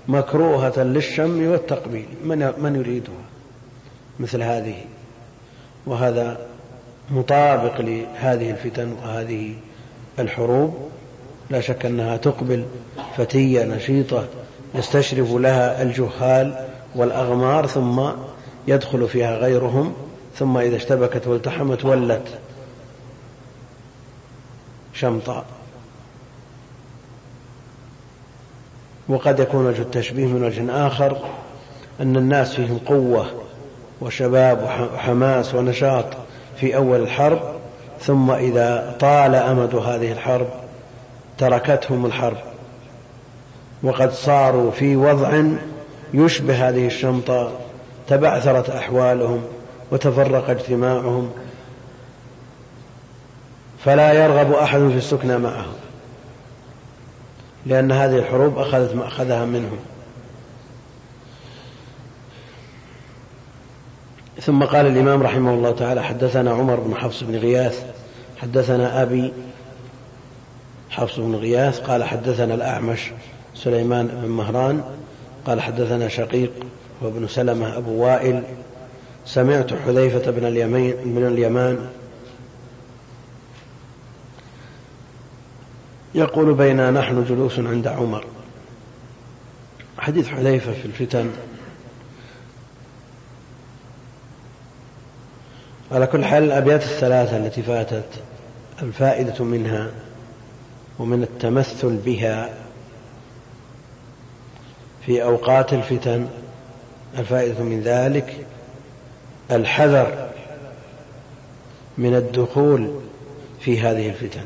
مكروهة للشم والتقبيل. من من يريدها؟ مثل هذه. وهذا مطابق لهذه الفتن وهذه الحروب. لا شك أنها تقبل فتية نشيطة يستشرف لها الجهال والأغمار ثم يدخل فيها غيرهم ثم إذا اشتبكت والتحمت ولت شمطاء. وقد يكون وجه التشبيه من وجه آخر أن الناس فيهم قوة وشباب وحماس ونشاط في أول الحرب ثم إذا طال أمد هذه الحرب تركتهم الحرب. وقد صاروا في وضع يشبه هذه الشمطة تبعثرت أحوالهم وتفرق اجتماعهم فلا يرغب أحد في السكنى معهم لأن هذه الحروب أخذت مأخذها منهم. ثم قال الإمام رحمه الله تعالى حدثنا عمر بن حفص بن غياث حدثنا أبي حفص بن غياث قال حدثنا الأعمش سليمان بن مهران قال حدثنا شقيق وابن سلمة أبو وائل. سمعت حذيفة بن اليمين من اليمان يقول بينا نحن جلوس عند عمر. حديث حذيفة في الفتن. على كل حال الأبيات الثلاثة التي فاتت الفائدة منها ومن التمثل بها في أوقات الفتن الفائدة من ذلك الحذر من الدخول في هذه الفتن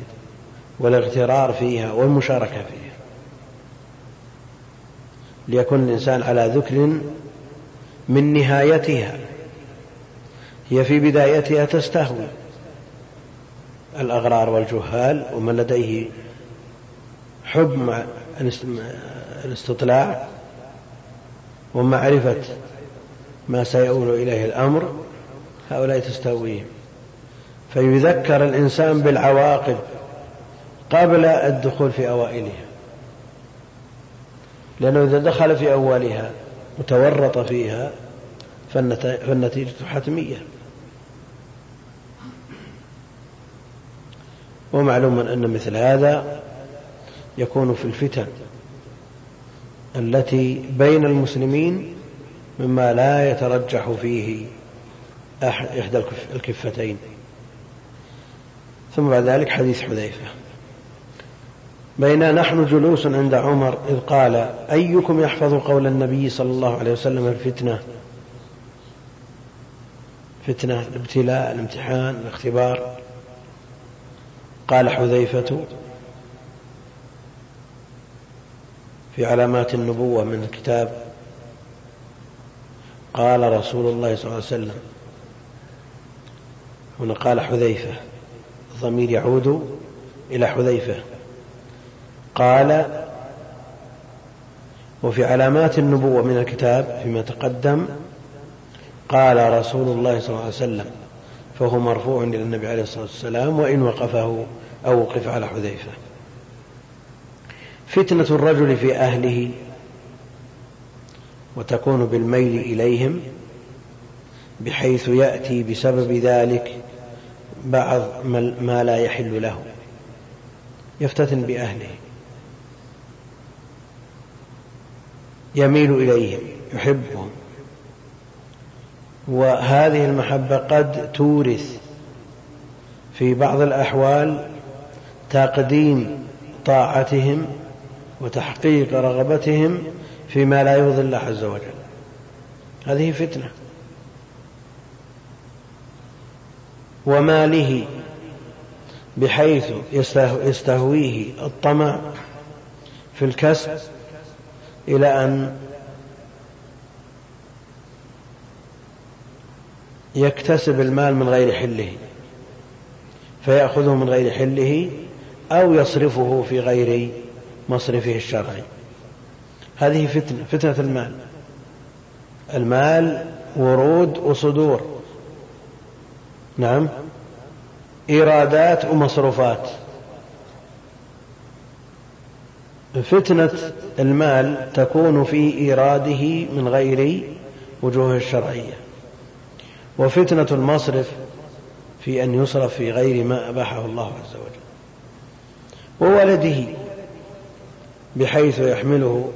والاغترار فيها والمشاركة فيها. ليكون الإنسان على ذكر من نهايتها هي في بدايتها تستهوي. الأغرار والجهال ومن لديه حب الاستطلاع ومعرفة ما سيؤول إليه الأمر هؤلاء تستهويهم فيذكر الإنسان بالعواقب قبل الدخول في أوائلها. لأنه إذا دخل في أولها وتورط فيها فالنتيجة حتمية. ومعلوم أن مثل هذا يكون في الفتن. التي بين المسلمين مما لا يترجح فيه إحدى الكفتين. ثم بعد ذلك حديث حذيفة. بينا نحن جلوس عند عمر إذ قال أيكم يحفظ قول النبي صلى الله عليه وسلم الفتنة؟ فتنة الابتلاء الامتحان الاختبار. قال حذيفة في علامات النبوة من الكتاب. قال رسول الله صلى الله عليه وسلم هنا قال حذيفة الضمير يعود إلى حذيفة. قال وفي علامات النبوة من الكتاب فيما تقدم قال رسول الله صلى الله عليه وسلم فهو مرفوع إلى النبي عليه الصلاة والسلام وإن وقفه أو وقف على حذيفة. فتنة الرجل في أهله وتكون بالميل إليهم بحيث يأتي بسبب ذلك بعض ما لا يحل له. يفتتن بأهله. يميل إليهم يحبهم. وهذه المحبة قد تورث في بعض الأحوال تقديم طاعتهم وتحقيق رغبتهم فيما لا يرضي الله عز وجل. هذه فتنة. وماله بحيث يستهويه الطمع في الكسب إلى أن يكتسب المال من غير حله فيأخذه من غير حله أو يصرفه في غير مصرفه الشرعي. هذه فتنة فتنة المال. المال ورود وصدور. نعم. إيرادات ومصروفات. فتنة المال تكون في إيراده من غير وجوه الشرعية. وفتنة المصرف في أن يصرف في غير ما أباحه الله عز وجل. وولده بحيث يحمله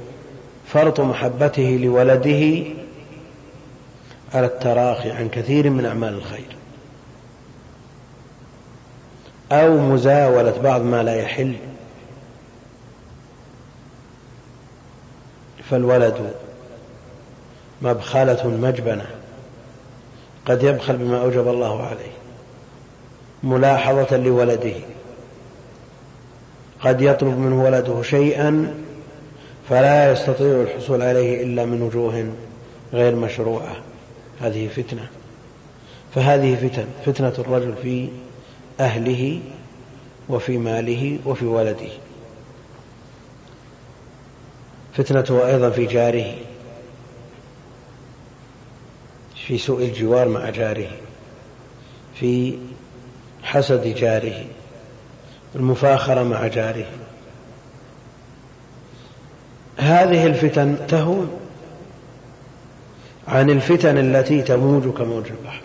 فرط محبته لولده على التراخي عن كثير من أعمال الخير. أو مزاولة بعض ما لا يحل. فالولد مبخلة مجبنة قد يبخل بما أوجب الله عليه ملاحظة لولده. قد يطلب منه ولده شيئا فلا يستطيع الحصول عليه إلا من وجوه غير مشروعة. هذه فتنة. فهذه فتن فتنة الرجل في أهله وفي ماله وفي ولده. فتنته أيضا في جاره. في سوء الجوار مع جاره. في حسد جاره. المفاخرة مع جاره هذه الفتن تهون عن الفتن التي تموج كموج البحر.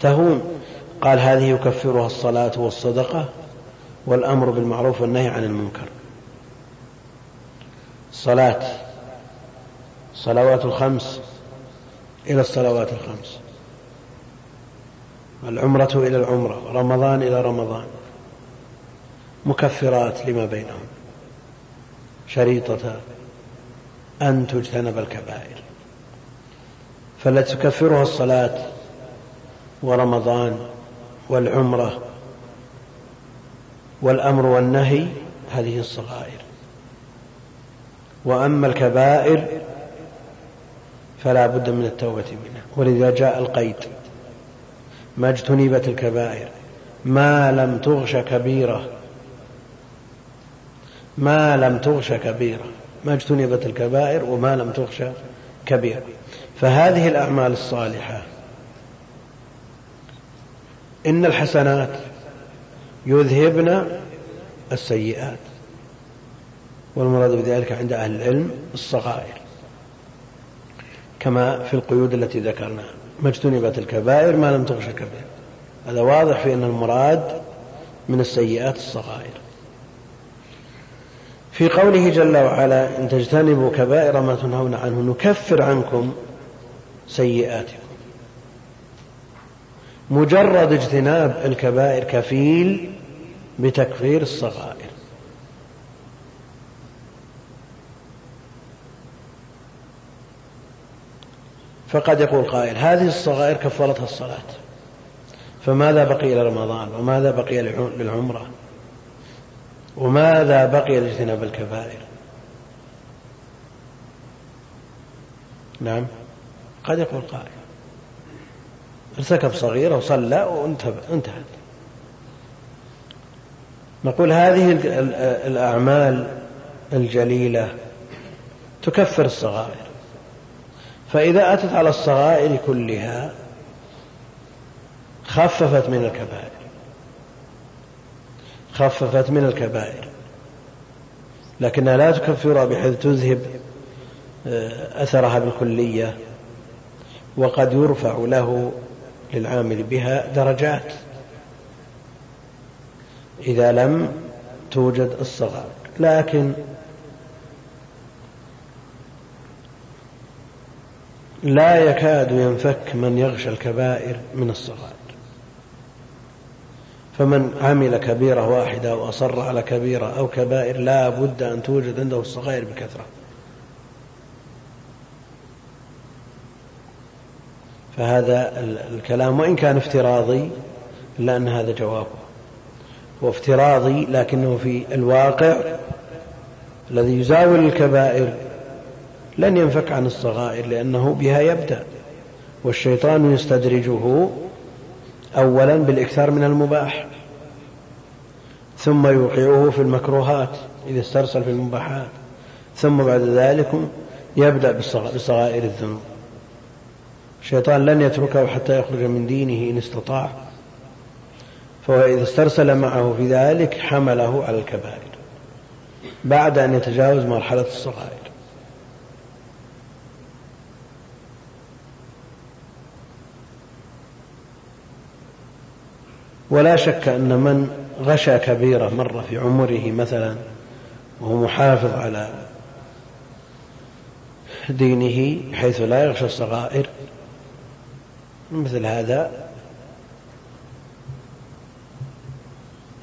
تهون. قال هذه يكفرها الصلاة والصدقة والأمر بالمعروف والنهي عن المنكر. الصلاة الصلوات الخمس إلى الصلوات الخمس. العمرة إلى العمرة. رمضان إلى رمضان. مكفرات لما بينهم. شريطة أن تجتنب الكبائر. فالتي تكفرها الصلاة ورمضان والعمرة والأمر والنهي هذه الصغائر. وأما الكبائر فلا بد من التوبة منها. ولذا جاء القيد. ما اجتنبت الكبائر. ما لم تغش كبيرة. ما لم تغش كبيرة ما اجتنبت الكبائر وما لم تغش كبيرة. فهذه الأعمال الصالحة إن الحسنات يذهبن السيئات. والمراد بذلك عند أهل العلم الصغائر. كما في القيود التي ذكرناها ما اجتنبت الكبائر ما لم تغش كبير هذا واضح في أن المراد من السيئات الصغائر. في قوله جل وعلا إن تجتنبوا كبائر ما تنهون عنه نكفر عنكم سيئاتكم. مجرد اجتناب الكبائر كفيل بتكفير الصغائر. فقد يقول قائل هذه الصغائر كفرتها الصلاة فماذا بقي لرمضان وماذا بقي للعمرة؟ وماذا بقي لاجتناب الكبائر؟ نعم. قد يقول قائل. ارتكب صغيرة وصلى وانتهت نقول هذه الأعمال الجليلة تكفر الصغائر. فإذا أتت على الصغائر كلها خففت من الكبائر. خففت من الكبائر. لكنها لا تكفرها بحيث تذهب آه، أثرها بالكلية وقد يرفع له للعامل بها درجات إذا لم توجد الصغائر لكن لا يكاد ينفك من يغشى الكبائر من الصغائر فمن عمل كبيرة واحدة وأصر على كبيرة أو كبائر لا بد أن توجد عنده الصغائر بكثرة. فهذا الكلام وإن كان افتراضي إلا أن هذا جوابه هو افتراضي لكنه في الواقع الذي يزاول الكبائر لن ينفك عن الصغائر لأنه بها يبدأ والشيطان يستدرجه أولا بالإكثار من المباح ثم يوقعه في المكروهات إذا استرسل في المباحات ثم بعد ذلك يبدأ بصغائر الذنوب. الشيطان لن يتركه حتى يخرج من دينه إن استطاع فهو إذا استرسل معه في ذلك حمله على الكبائر بعد أن يتجاوز مرحلة الصغائر. ولا شك أن من غشى كبيرة مرة في عمره مثلا وهو محافظ على دينه حيث لا يغشى الصغائر مثل هذا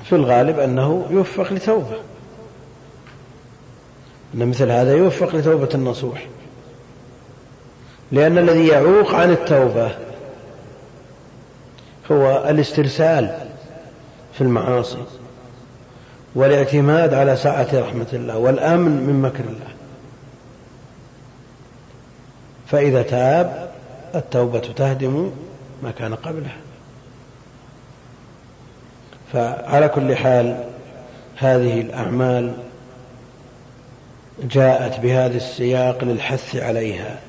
في الغالب أنه يوفق لتوبة. أن مثل هذا يوفق لتوبة النصوح. لأن الذي يعوق عن التوبة هو الاسترسال في المعاصي والاعتماد على سعة رحمة الله والأمن من مكر الله. فإذا تاب التوبة تهدم ما كان قبلها فعلى كل حال هذه الأعمال جاءت بهذا السياق للحث عليها.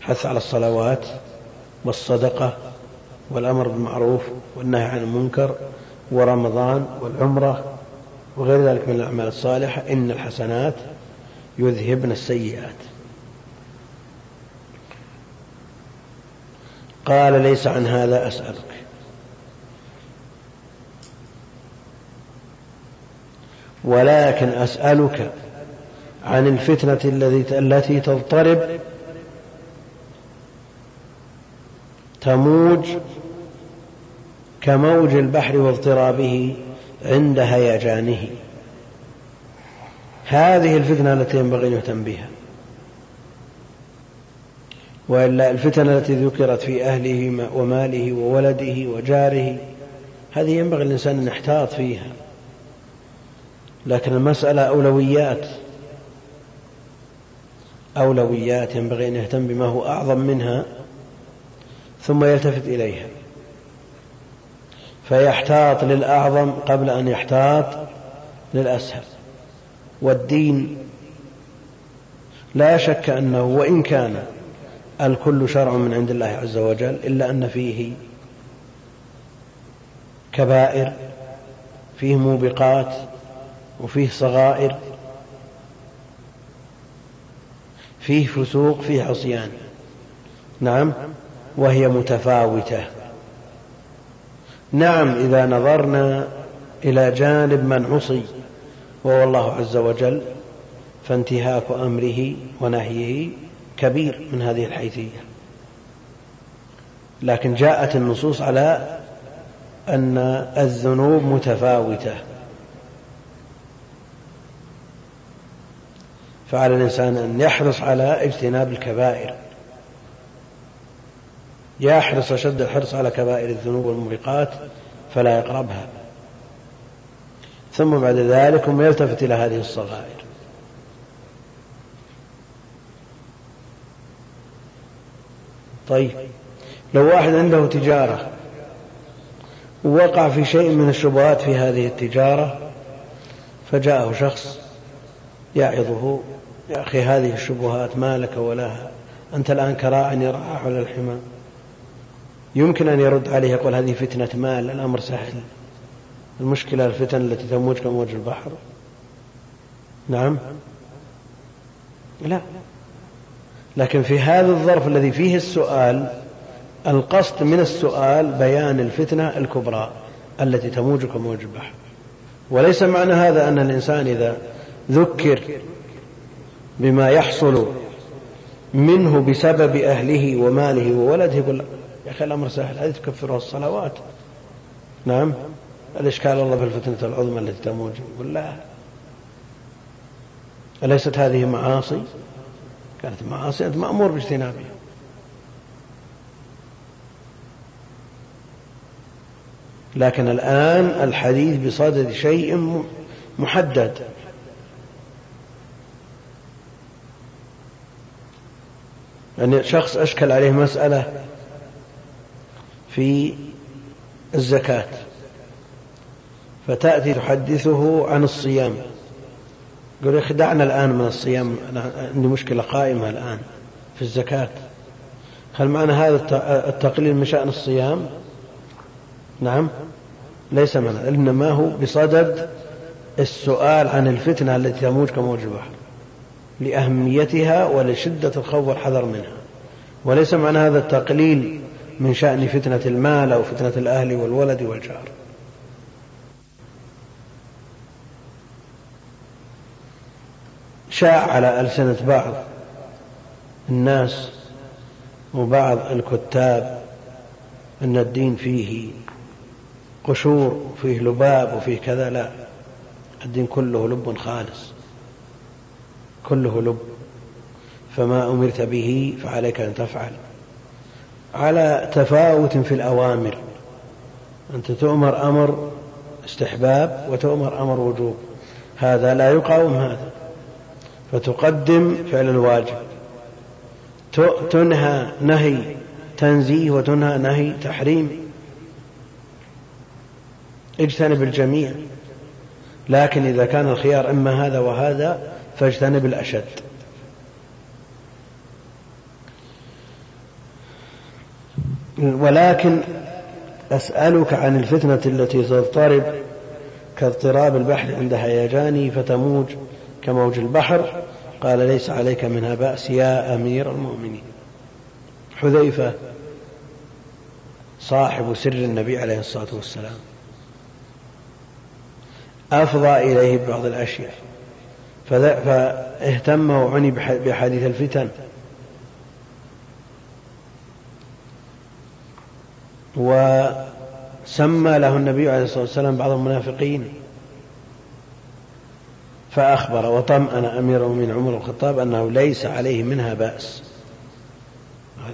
حث على الصلوات والصدقة والأمر بالمعروف والنهي عن المنكر ورمضان والعمرة وغير ذلك من الأعمال الصالحة إن الحسنات يذهبن السيئات. قال ليس عن هذا أسألك. ولكن أسألك عن الفتنة التي تضطرب تموج كموج البحر واضطرابه عند هيجانه. هذه الفتنة التي ينبغي أن يهتم بها. وإلا الفتن التي ذكرت في أهله وماله وولده وجاره هذه ينبغي الإنسان أن يحتاط فيها. لكن المسألة أولويات. أولويات ينبغي أن يهتم بما هو أعظم منها ثم يلتفت إليها. فيحتاط للأعظم قبل أن يحتاط للأسهل. والدين لا شك أنه وإن كان الكل شرع من عند الله عز وجل إلا أن فيه كبائر فيه موبقات وفيه صغائر فيه فسوق فيه عصيان. نعم؟ وهي متفاوتة. نعم إذا نظرنا إلى جانب من عصي وهو الله عز وجل فانتهاك أمره ونهيه كبير من هذه الحيثية. لكن جاءت النصوص على أن الذنوب متفاوتة. فعلى الإنسان أن يحرص على اجتناب الكبائر. يحرص أشد الحرص على كبائر الذنوب والموبقات فلا يقربها. ثم بعد ذلك ثم يلتفت إلى هذه الصغائر. طيب لو واحد عنده تجارة ووقع في شيء من الشبهات في هذه التجارة فجاءه شخص يعظه يا أخي هذه الشبهات ما لك ولها أنت الآن كراع يرعى على الحمى. يمكن أن يرد عليه يقول هذه فتنة مال الأمر سهل. المشكلة الفتن التي تموج كموج البحر. نعم؟ لا. لكن في هذا الظرف الذي فيه السؤال القصد من السؤال بيان الفتنة الكبرى التي تموج كموج البحر. وليس معنى هذا أن الإنسان إذا ذكر بما يحصل منه بسبب أهله وماله وولده يقول يا أخي الأمر سهل هذه تكفرها الصلوات. نعم؟ الإشكال الله في الفتنة العظمى التي تموج. يقول لا. أليست هذه معاصي؟ كانت معاصي أنت مأمور باجتنابها. لكن الآن الحديث بصدد شيء محدد. أن يعني شخص أشكل عليه مسألة في الزكاة. فتأتي تحدثه عن الصيام. يقول يا أخي دعنا الآن من الصيام. عندي مشكلة قائمة الآن في الزكاة. هل معنى هذا التقليل من شأن الصيام؟ نعم. ليس معنى إنما هو بصدد السؤال عن الفتنة التي تموج كموج البحر لأهميتها ولشدة الخوف والحذر منها. وليس معنى هذا التقليل من شأن فتنة المال أو فتنة الأهل والولد والجار. شاع على ألسنة بعض الناس وبعض الكتاب أن الدين فيه قشور وفيه لباب وفيه كذا لا. الدين كله لب خالص. كله لب. فما أمرت به فعليك أن تفعل. على تفاوت في الأوامر. أنت تؤمر أمر استحباب وتؤمر أمر وجوب. هذا لا يقاوم هذا. فتقدم فعل الواجب. تنهى نهي تنزيه وتنهى نهي تحريم. اجتنب الجميع. لكن إذا كان الخيار إما هذا وهذا فاجتنب الأشد. ولكن أسألك عن الفتنة التي تضطرب كاضطراب البحر عند هيجانه فتموج كموج البحر. قال ليس عليك منها بأس يا أمير المؤمنين. حذيفة صاحب سر النبي عليه الصلاة والسلام أفضى إليه ببعض الأشياء فاهتم وعني بحديث الفتن. وسمى له النبي عليه الصلاة والسلام بعض المنافقين. فأخبر وطمأن أمير المؤمنين عمر الخطاب أنه ليس عليه منها بأس.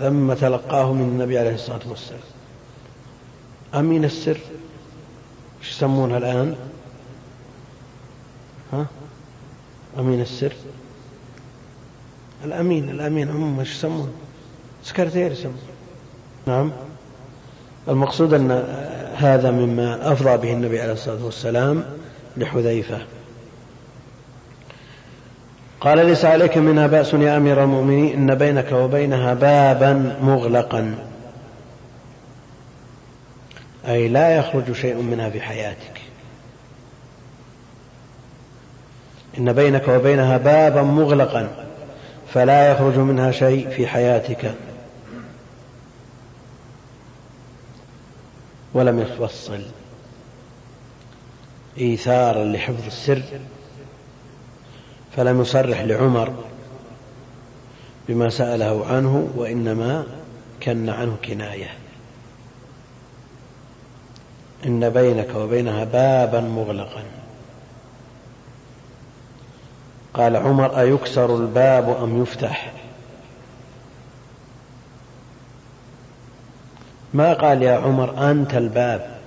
مما تلقاه من النبي عليه الصلاة والسلام. أمين السر. إيش يسمونها الآن؟ ها؟ أمين السر. الأمين الأمين عموما إيش يسمونه؟ سكرتير يسمونه. نعم. المقصود أن هذا مما أفضى به النبي عليه الصلاة والسلام لحذيفة. قال ليس عليك منها بأس يا أمير المؤمنين إن بينك وبينها بابا مغلقا. أي لا يخرج شيء منها في حياتك. إن بينك وبينها بابا مغلقا فلا يخرج منها شيء في حياتك. ولم يفصل إيثارا لحفظ السر فلم يصرح لعمر بما سأله عنه وإنما كن عنه كناية. إن بينك وبينها بابا مغلقا. قال عمر أيكسر الباب أم يفتح؟ ما قال يا عمر أنت الباب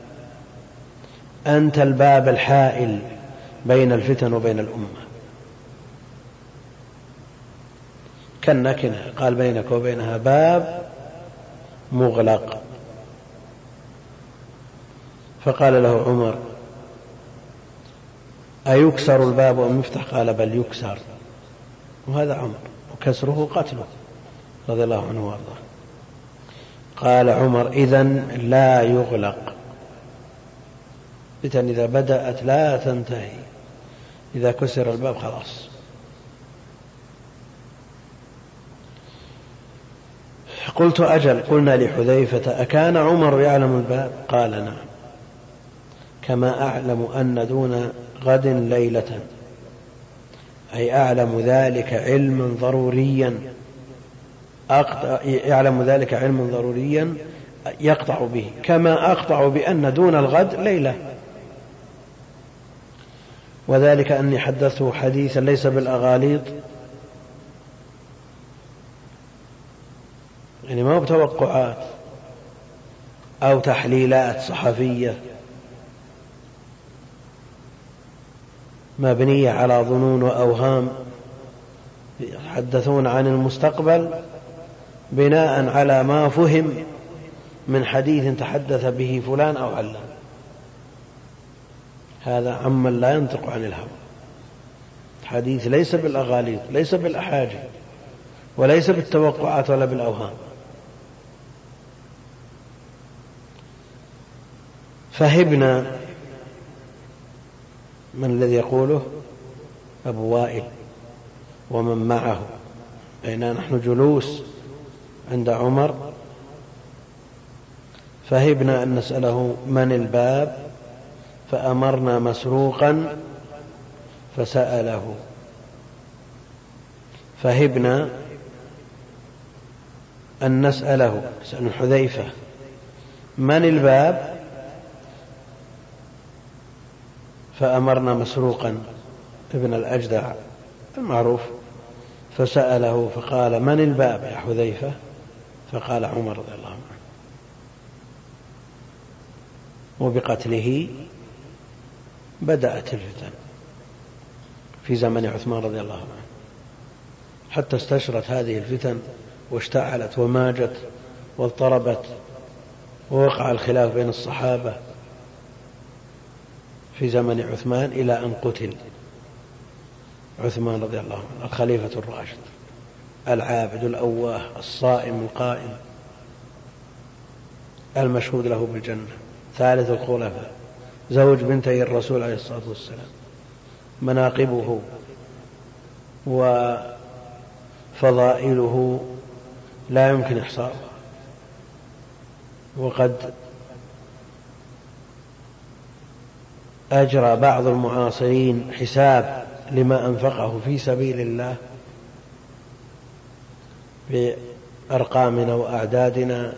أنت الباب الحائل بين الفتن وبين الأمة. كالنكنة قال بينك وبينها باب مغلق. فقال له عمر أيكسر الباب أم يفتح؟ قال بل يكسر. وهذا عمر وكسره قتله رضي الله عنه وأرضاه. قال عمر إذا لا يغلق. فتن إذا بدأت لا تنتهي. إذا كسر الباب خلاص. قلت أجل قلنا لحذيفة أكان عمر يعلم الباب؟ قال نعم. كما أعلم أن دون غد ليلة. أي أعلم ذلك علما ضروريا. يعلم ذلك علما ضروريا يقطع به. كما أقطع بأن دون الغد ليلة. وذلك أني حدثته حديثا ليس بالأغاليط. يعني ما هو بتوقعات أو تحليلات صحفية. مبنية على ظنون وأوهام. يتحدثون عن المستقبل. بناء على ما فهم من حديث تحدث به فلان أو علان. هذا عمن لا ينطق عن الهوى. الحديث ليس بالأغاليط ليس بالأحاجي وليس بالتوقعات ولا بالأوهام. فهبنا من الذي يقوله أبو وائل ومن معه بيننا نحن جلوس؟ عند عمر فهبنا أن نسأله من الباب فأمرنا مسروقا فسأله. فهبنا أن نسأله نسأل حذيفة من الباب؟ فأمرنا مسروقا ابن الأجدع المعروف فسأله فقال من الباب يا حذيفة؟ فقال عمر رضي الله عنه وبقتله بدأت الفتن في زمن عثمان رضي الله عنه. حتى استشرت هذه الفتن واشتعلت وماجت واضطربت ووقع الخلاف بين الصحابة في زمن عثمان إلى أن قتل عثمان رضي الله عنه الخليفة الراشد. العابد الأواه الصائم القائم المشهود له بالجنة. ثالث الخلفاء زوج بنتي الرسول عليه الصلاة والسلام مناقبه وفضائله لا يمكن إحصاؤها وقد أجرى بعض المعاصرين حساب لما أنفقه في سبيل الله بأرقامنا وأعدادنا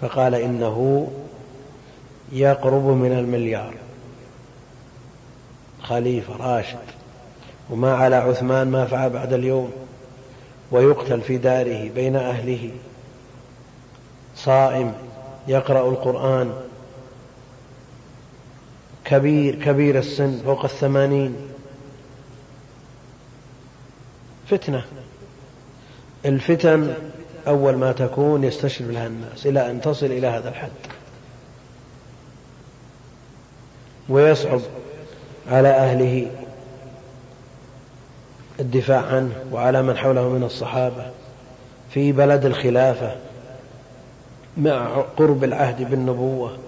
فقال إنه يقرب من المليار. خليفة راشد. وما على عثمان ما فعل بعد اليوم. ويقتل في داره بين أهله. صائم يقرأ القرآن. كبير كبير السن فوق الثمانين. فتنة. الفتن أول ما تكون يستشرف لها الناس إلى أن تصل إلى هذا الحد. ويصعب على أهله الدفاع عنه وعلى من حوله من الصحابة في بلد الخلافة مع قرب العهد بالنبوة.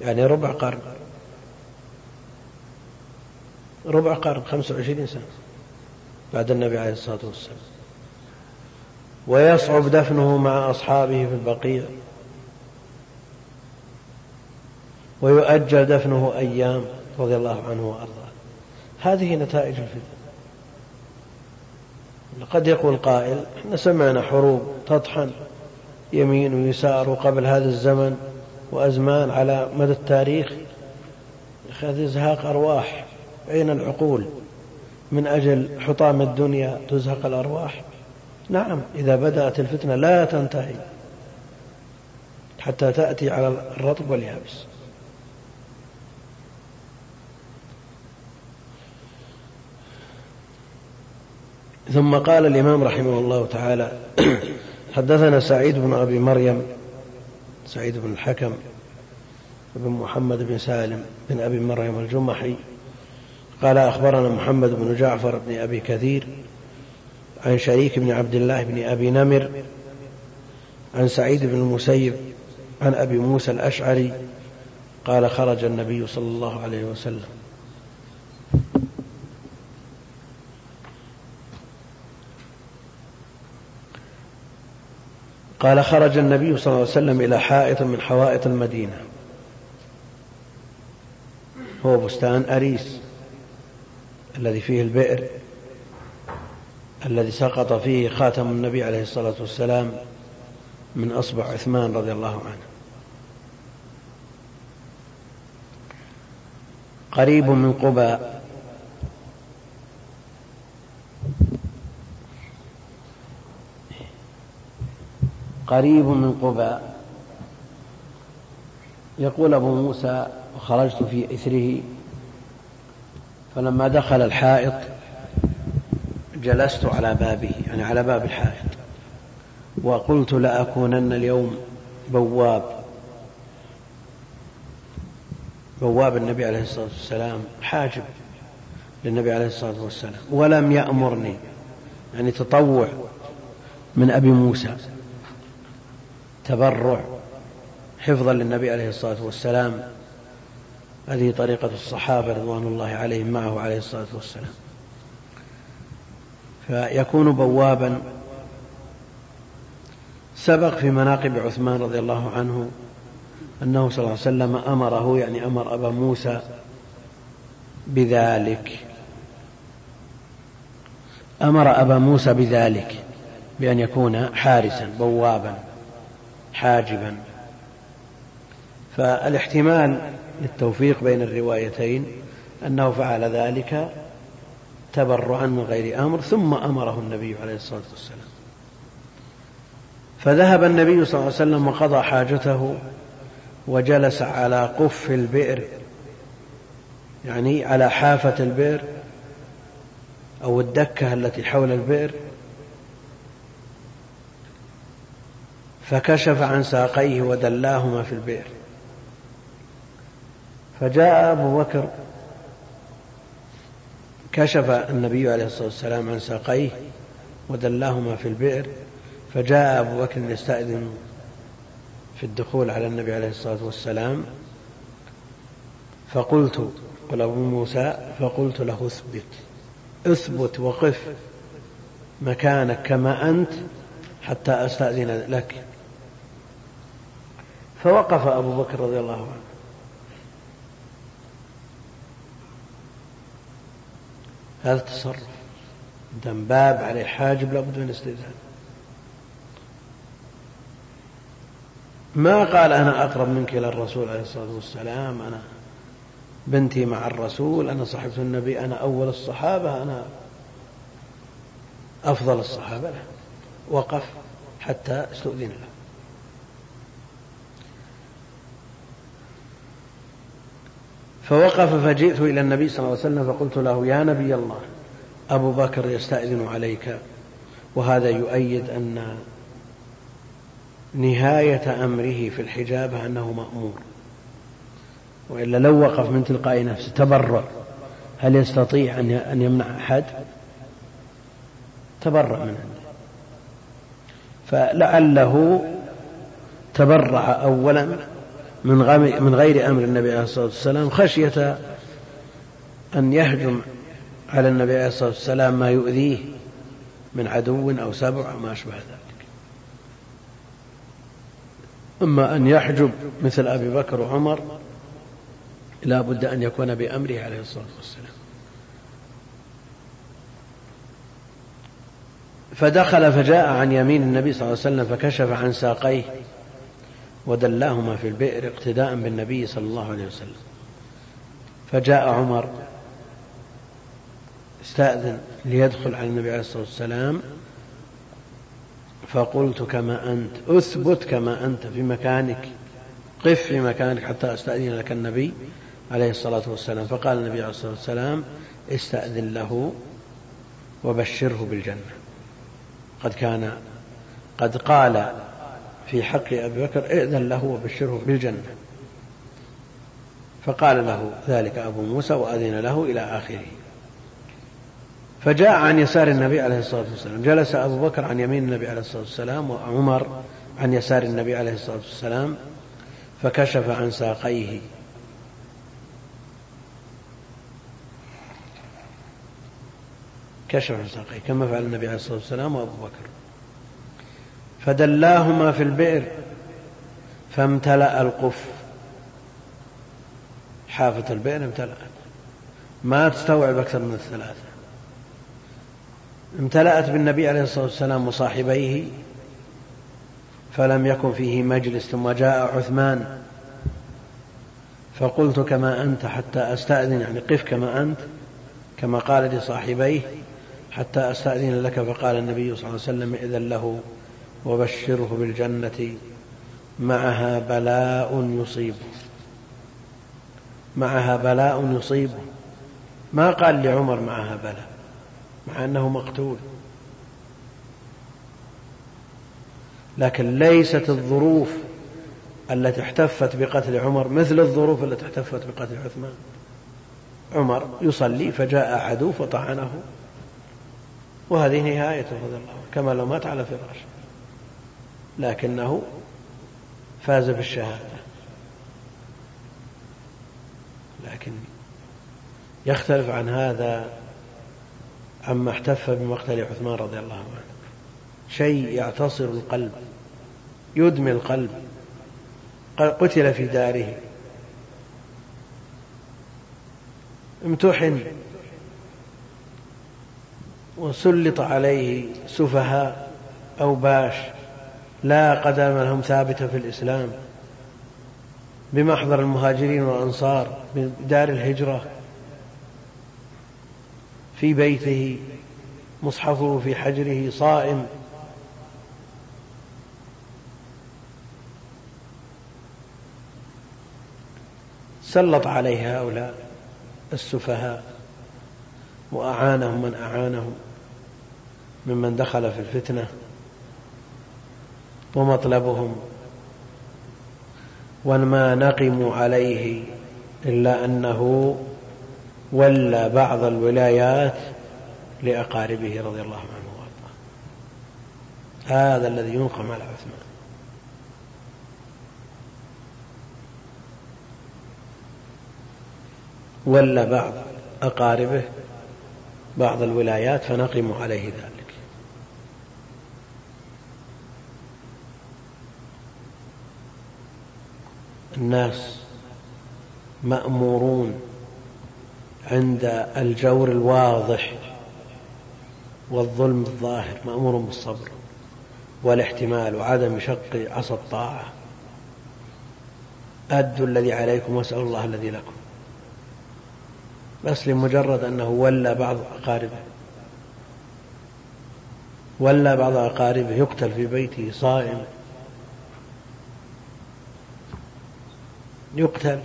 يعني ربع قرن. ربع قرن خمسة وعشرين سنة بعد النبي عليه الصلاة والسلام. ويصعب دفنه مع أصحابه في البقيع. ويؤجل دفنه أيام رضي الله عنه وأرضاه. هذه نتائج الفتن قد يقول قائل إحنا سمعنا حروب تطحن يمين ويسار قبل هذا الزمن وأزمان على مدى التاريخ. هذا إزهاق أرواح. أين العقول؟ من أجل حطام الدنيا تزهق الأرواح. نعم إذا بدأت الفتنة لا تنتهي حتى تأتي على الرطب واليابس. ثم قال الإمام رحمه الله تعالى حدثنا سعيد بن أبي مريم سعيد بن الحكم بن محمد بن سالم بن أبي مريم الجمحي قال أخبرنا محمد بن جعفر بن أبي كثير عن شريك بن عبد الله بن أبي نمر عن سعيد بن المسيب عن أبي موسى الأشعري قال خرج النبي صلى الله عليه وسلم. قال خرج النبي صلى الله عليه وسلم إلى حائط من حوائط المدينة. هو بستان أريس. الذي فيه البئر الذي سقط فيه خاتم النبي عليه الصلاة والسلام من أصبع عثمان رضي الله عنه. قريب من قباء. قريب من قباء. يقول أبو موسى وخرجت في إثره فلما دخل الحائط جلست على بابه يعني على باب الحائط وقلت لأكونن اليوم بواب. بواب النبي عليه الصلاة والسلام حاجب للنبي عليه الصلاة والسلام ولم يأمرني يعني تطوع من أبي موسى تبرع حفظا للنبي عليه الصلاة والسلام. هذه طريقة الصحابة رضوان الله عليهم معه عليه الصلاة والسلام. فيكون بوابا سبق في مناقب عثمان رضي الله عنه أنه صلى الله عليه وسلم أمره يعني أمر أبا موسى بذلك. أمر أبا موسى بذلك بأن يكون حارسا بوابا حاجبا. فالاحتمال للتوفيق بين الروايتين أنه فعل ذلك تبرعا من غير أمر ثم أمره النبي عليه الصلاة والسلام. فذهب النبي صلى الله عليه وسلم وقضى حاجته وجلس على قف البئر يعني على حافة البئر أو الدكة التي حول البئر فكشف عن ساقيه ودلاهما في البئر. فجاء أبو بكر كشف النبي عليه الصلاة والسلام عن ساقيه ودلاهما في البئر فجاء أبو بكر يستأذن في الدخول على النبي عليه الصلاة والسلام. فقلت قل أبو موسى فقلت له اثبت اثبت وقف مكانك كما أنت حتى أستأذن لك. فوقف أبو بكر رضي الله عنه. هذا تصرف دم باب عليه حاجب لابد من استئذان. ما قال أنا أقرب منك إلى الرسول عليه الصلاة والسلام؟ أنا بنتي مع الرسول أنا صحبت النبي أنا أول الصحابة أنا أفضل الصحابة. له وقف حتى استؤذن له. فوقف فجئت إلى النبي صلى الله عليه وسلم فقلت له يا نبي الله أبو بكر يستأذن عليك وهذا يؤيد أن نهاية أمره في الحجابة أنه مأمور. وإلا لو وقف من تلقاء نفسه تبرع هل يستطيع أن يمنع أحد؟ تبرع من عنده. فلعله تبرع أولا من من غير أمر النبي عليه الصلاة والسلام خشية أن يهجم على النبي عليه الصلاة والسلام ما يؤذيه من عدو أو سبع أو ما أشبه ذلك. أما أن يحجب مثل أبي بكر وعمر لا بد أن يكون بأمره عليه الصلاة والسلام. فدخل فجاء عن يمين النبي صلى الله عليه وسلم فكشف عن ساقيه. ودلاهما في البئر اقتداء بالنبي صلى الله عليه وسلم. فجاء عمر استأذن ليدخل على النبي عليه الصلاة والسلام فقلت كما أنت أثبت كما أنت في مكانك قف في مكانك حتى أستأذن لك النبي عليه الصلاة والسلام. فقال النبي عليه الصلاة والسلام استأذن له وبشره بالجنة. قد كان قد قال في حق أبي بكر ائذن له وبشره بالجنة. فقال له ذلك أبو موسى وأذن له إلى آخره. فجاء عن يسار النبي عليه الصلاة والسلام. جلس أبو بكر عن يمين النبي عليه الصلاة والسلام وعمر عن يسار النبي عليه الصلاة والسلام فكشف عن ساقيه. كشف عن ساقيه كما فعل النبي عليه الصلاة والسلام وأبو بكر. فدلاهما في البئر فامتلأ القف. حافة البئر امتلأت. ما تستوعب أكثر من الثلاثة. امتلأت بالنبي عليه الصلاة والسلام وصاحبيه فلم يكن فيه مجلس ثم جاء عثمان. فقلت كما أنت حتى أستأذن يعني قف كما أنت كما قال لصاحبيه حتى أستأذن لك فقال النبي صلى الله عليه وسلم إذن له. وبشره بالجنة معها بلاء يصيبه. معها بلاء يصيبه. ما قال لعمر معها بلاء مع أنه مقتول. لكن ليست الظروف التي احتفت بقتل عمر مثل الظروف التي احتفت بقتل عثمان. عمر يصلي فجاء عدو فطعنه. وهذه نهايته رضي الله كما لو مات على فراشه. لكنه فاز بالشهادة. لكن يختلف عن هذا عما احتف بمقتل عثمان رضي الله عنه. شيء يعتصر القلب يدمي القلب. قتل في داره. امتحن. وسلط عليه سفهاء أوباش لا قدم لهم ثابتة في الإسلام بمحضر المهاجرين والأنصار بدار الهجرة في بيته مصحفه في حجره صائم. سلط عليه هؤلاء السفهاء وأعانهم من أعانهم ممن دخل في الفتنة. ومطلبهم وما نقموا عليه إلا أنه ولى بعض الولايات لأقاربه رضي الله عنه وأرضاه. هذا الذي ينقم على عثمان. ولى بعض أقاربه بعض الولايات فنقموا عليه ذلك. الناس مأمورون عند الجور الواضح والظلم الظاهر مأمور بالصبر والاحتمال وعدم شق عصا الطاعة. أدوا الذي عليكم واسألوا الله الذي لكم. بس لمجرد أنه ولى بعض أقاربه. ولى بعض أقاربه يقتل في بيته صائم. يقتل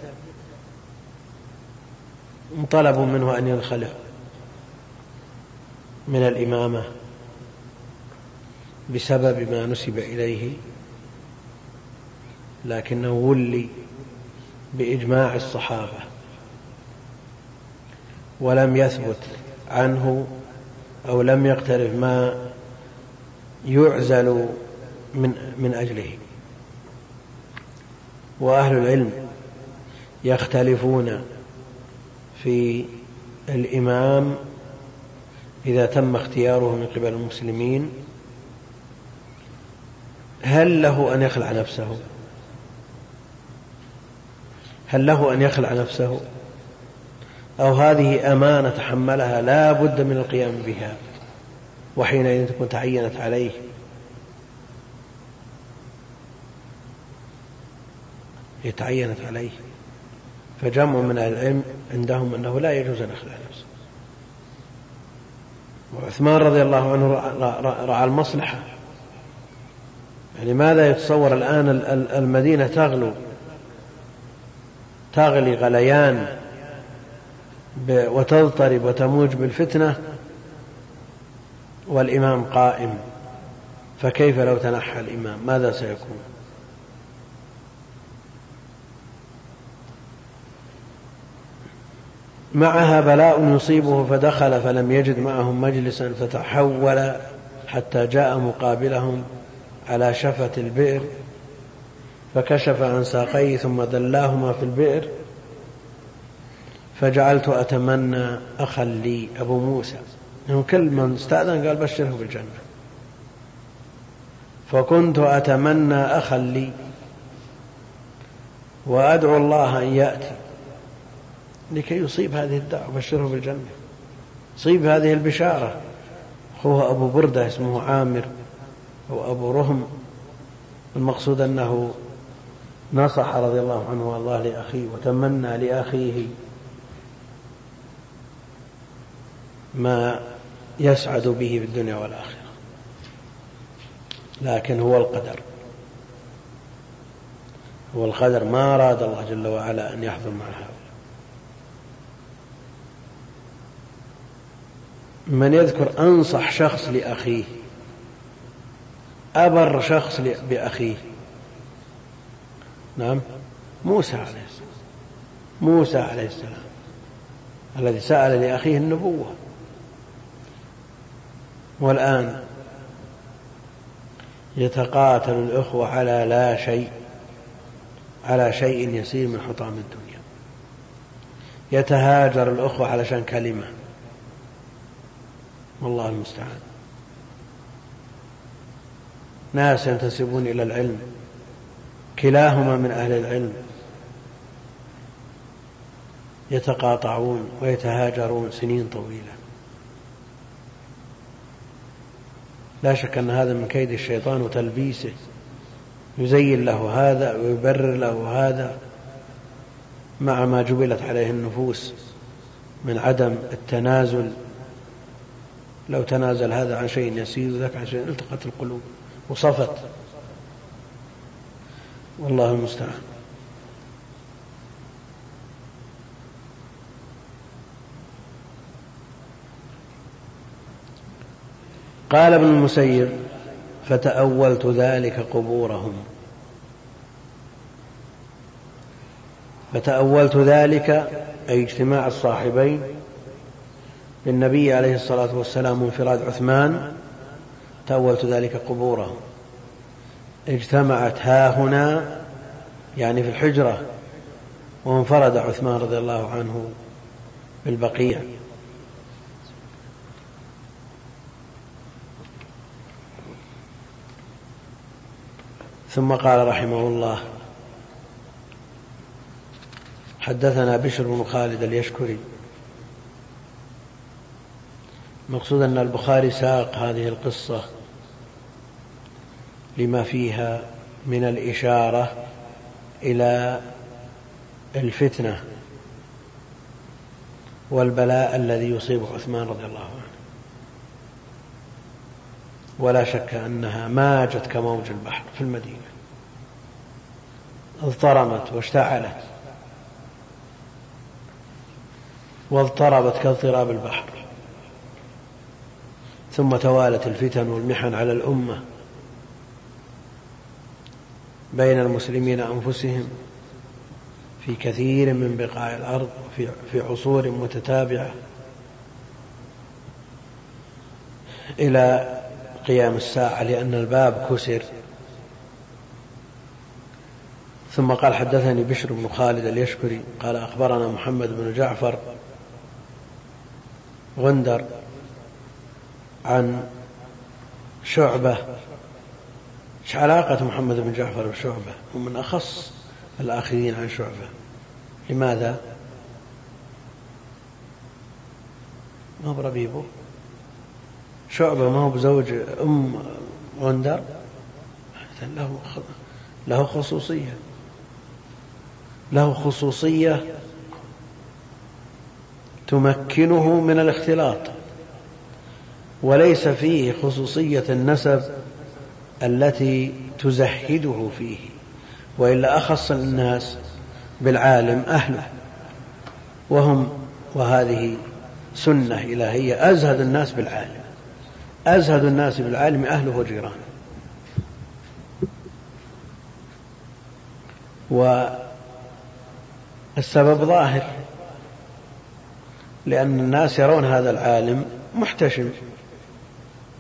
طلبوا منه أن ينخلع من الإمامة بسبب ما نسب إليه لكنه ولي بإجماع الصحابة ولم يثبت عنه أو لم يقترف ما يعزل من من أجله. وأهل العلم يختلفون في الإمام إذا تم اختياره من قبل المسلمين هل له أن يخلع نفسه؟ هل له أن يخلع نفسه؟ أو هذه أمانة تحملها لا بد من القيام بها وحينئذ تكون تعينت عليه. تعينت عليه. فجمع من أهل العلم عندهم أنه لا يجوز أن يخلع نفسه وعثمان رضي الله عنه رعى المصلحة. يعني ماذا يتصور الآن المدينة تغلو؟ تغلي غليان وتضطرب وتموج بالفتنة والإمام قائم. فكيف لو تنحى الإمام؟ ماذا سيكون؟ معها بلاء يصيبه فدخل فلم يجد معهم مجلسا فتحول حتى جاء مقابلهم على شفة البئر فكشف عن ساقيه ثم دلاهما في البئر. فجعلت أتمنى أخا لي أبو موسى. يعني كل من استأذن قال بشره بالجنة. فكنت أتمنى أخا لي وأدعو الله أن يأتي. لكي يصيب هذه الدعوة. بشره بالجنة يصيب هذه البشارة. أخوه أبو بردة اسمه عامر أو أبو رهم. المقصود أنه نصح رضي الله عنه والله لأخيه وتمنى لأخيه ما يسعد به في الدنيا والآخرة. لكن هو القدر. هو القدر. ما أراد الله جل وعلا أن يحضر مع هؤلاء من يذكر أنصح شخص لأخيه أبر شخص بأخيه. نعم موسى عليه السلام موسى عليه السلام الذي سأل لأخيه النبوة. والآن يتقاتل الأخوة على لا شيء على شيء يسير من حطام الدنيا. يتهاجر الأخوة علشان كلمة. والله المستعان. ناس ينتسبون إلى العلم. كلاهما من أهل العلم. يتقاطعون ويتهاجرون سنين طويلة. لا شك أن هذا من كيد الشيطان وتلبيسه. يزين له هذا ويبرر له هذا مع ما جبلت عليه النفوس من عدم التنازل لو تنازل هذا عن شيء يسير وذاك عن شيء التقت القلوب وصفت. والله المستعان. قال ابن المسيب فتأولت ذلك قبورهم. فتأولت ذلك أي اجتماع الصاحبين للنبي عليه الصلاة والسلام وانفراد عثمان تأولت ذلك قبورهم اجتمعت ها هنا يعني في الحجرة وانفرد عثمان رضي الله عنه بالبقيع. ثم قال رحمه الله حدثنا بشر بن خالد اليشكري مقصود أن البخاري ساق هذه القصة لما فيها من الإشارة إلى الفتنة والبلاء الذي يصيب عثمان رضي الله عنه. ولا شك أنها ماجت كموج البحر في المدينة. اضطرمت واشتعلت. واضطربت كاضطراب البحر. ثم توالت الفتن والمحن على الأمة بين المسلمين أنفسهم في كثير من بقاع الأرض في, عصور متتابعة إلى قيام الساعة لأن الباب كسر. ثم قال حدثني بشر بن خالد اليشكري قال أخبرنا محمد بن جعفر غندر عن شعبة إيش علاقة محمد بن جعفر بشعبة؟ هو من أخص الآخرين عن شعبة. لماذا؟ ما هو بربيبه شعبة ما هو بزوج أم غندر؟ له له خصوصية. له خصوصية تمكنه من الاختلاط. وليس فيه خصوصية النسب التي تزهده فيه وإلا أخص الناس بالعالم أهله. وهم وهذه سنة إلهية أزهد الناس بالعالم. أزهد الناس بالعالم أهله وجيرانه. والسبب ظاهر لأن الناس يرون هذا العالم محتشم.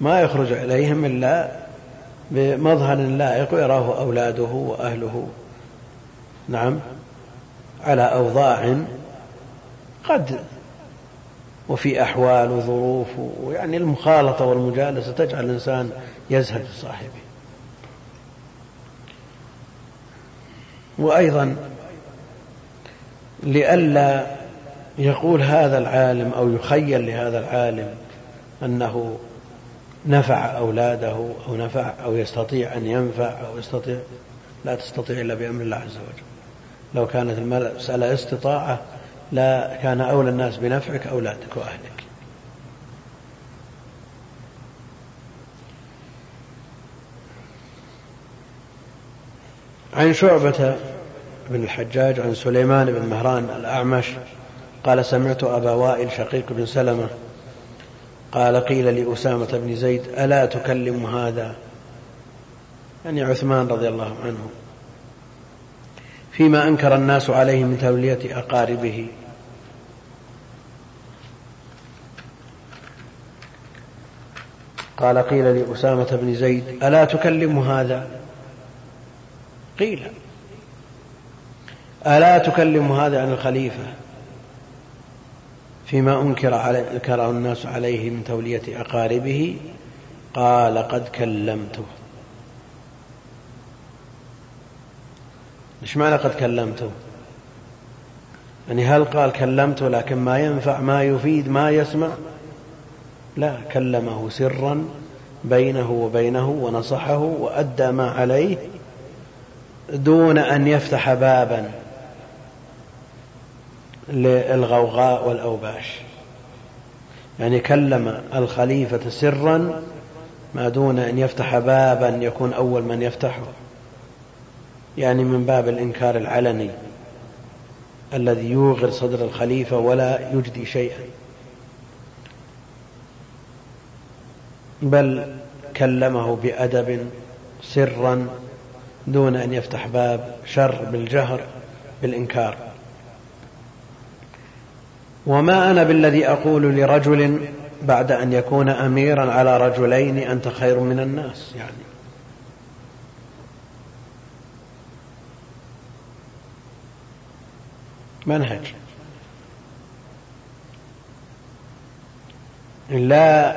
ما يخرج إليهم إلا بمظهر لائق يراه أولاده وأهله. نعم. على أوضاع قد وفي أحوال وظروف ويعني المخالطة والمجالسة تجعل الإنسان يزهد صاحبه. وأيضا لئلا يقول هذا العالم أو يخيل لهذا العالم أنه نفع أولاده أو نفع أو يستطيع أن ينفع أو يستطيع لا تستطيع إلا بأمر الله عز وجل. لو كانت المسألة استطاعة لا كان أولى الناس بنفعك أولادك وأهلك عن شعبة بن الحجاج عن سليمان بن مهران الأعمش قال سمعت أبا وائل شقيق بن سلمة قال قيل لأسامة بن زيد ألا تكلم هذا؟ يعني عثمان رضي الله عنه. فيما أنكر الناس عليه من تولية أقاربه. قال قيل لأسامة بن زيد ألا تكلم هذا؟ قيل. ألا تكلم هذا عن الخليفة؟ فيما أنكر علي أنكره الناس عليه من تولية أقاربه قال قد كلمته. إيش معنى قد كلمته؟ يعني هل قال كلمته لكن ما ينفع ما يفيد ما يسمع؟ لا كلمه سرا بينه وبينه ونصحه وأدى ما عليه دون أن يفتح بابا. للغوغاء والأوباش. يعني كلم الخليفة سرا ما دون أن يفتح بابا يكون أول من يفتحه. يعني من باب الإنكار العلني الذي يوغر صدر الخليفة ولا يجدي شيئا. بل كلمه بأدب سرا دون أن يفتح باب شر بالجهر بالإنكار. وما أنا بالذي أقول لرجل بعد أن يكون أميرا على رجلين أنت خير من الناس يعني. منهج. لا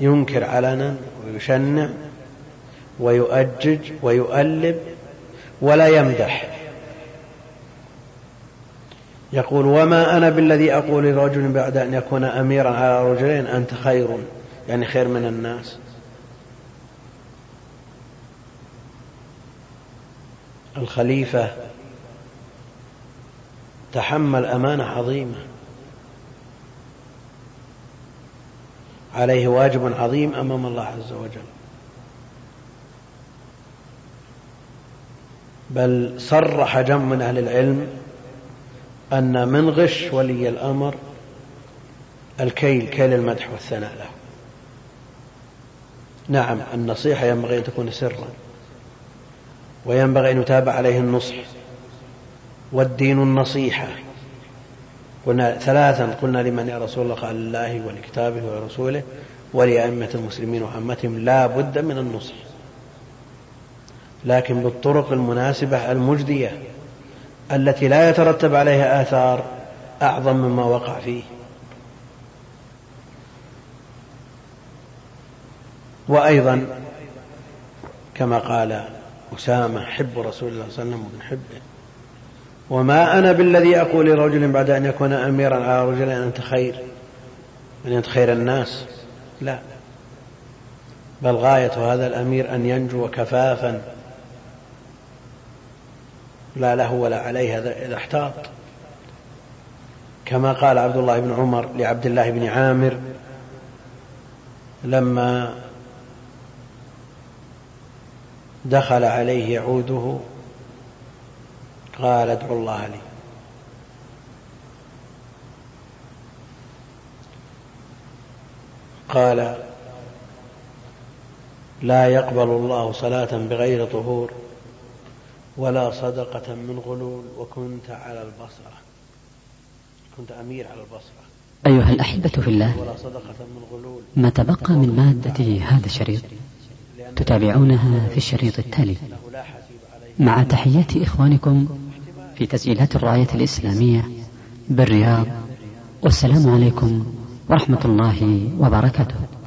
ينكر علنا ويشنع ويؤجج ويؤلب ولا يمدح. يقول وما أنا بالذي أقول لرجل بعد أن يكون أميرا على رجلين أنت خير يعني خير من الناس. الخليفة تحمل أمانة عظيمة. عليه واجب عظيم أمام الله عز وجل. بل صرح جم من أهل العلم أن من غش ولي الأمر الكيل كيل المدح والثناء له. نعم النصيحة ينبغي أن تكون سرا وينبغي أن يتابع عليه النصح والدين النصيحة. قلنا ثلاثا قلنا لمن يا رسول الله قال الله ولكتابه ولرسوله ولأئمة المسلمين وعامتهم لا بد من النصح لكن بالطرق المناسبة المجدية. التي لا يترتب عليها آثار أعظم مما وقع فيه. وأيضا كما قال أسامة حب رسول الله صلى الله عليه وسلم وبنحبه وما أنا بالذي أقول لرجل بعد أن يكون أميرا على رجل أن أنت خير أن أنت خير الناس. لا. بل غاية هذا الأمير أن ينجو كفافا لا له ولا عليه إذا احتاط. كما قال عبد الله بن عمر لعبد الله بن عامر لما دخل عليه يعوده قال ادعو الله لي. قال لا يقبل الله صلاة بغير طهور. ولا صدقة من غلول وكنت على البصرة. كنت أمير على البصرة. أيها الأحبة في الله ولا صدقة من غلول. ما تبقى من مادة هذا الشريط؟ تتابعونها في الشريط التالي. مع تحيات إخوانكم في تسجيلات الراية الإسلامية بالرياض. والسلام عليكم ورحمة الله وبركاته.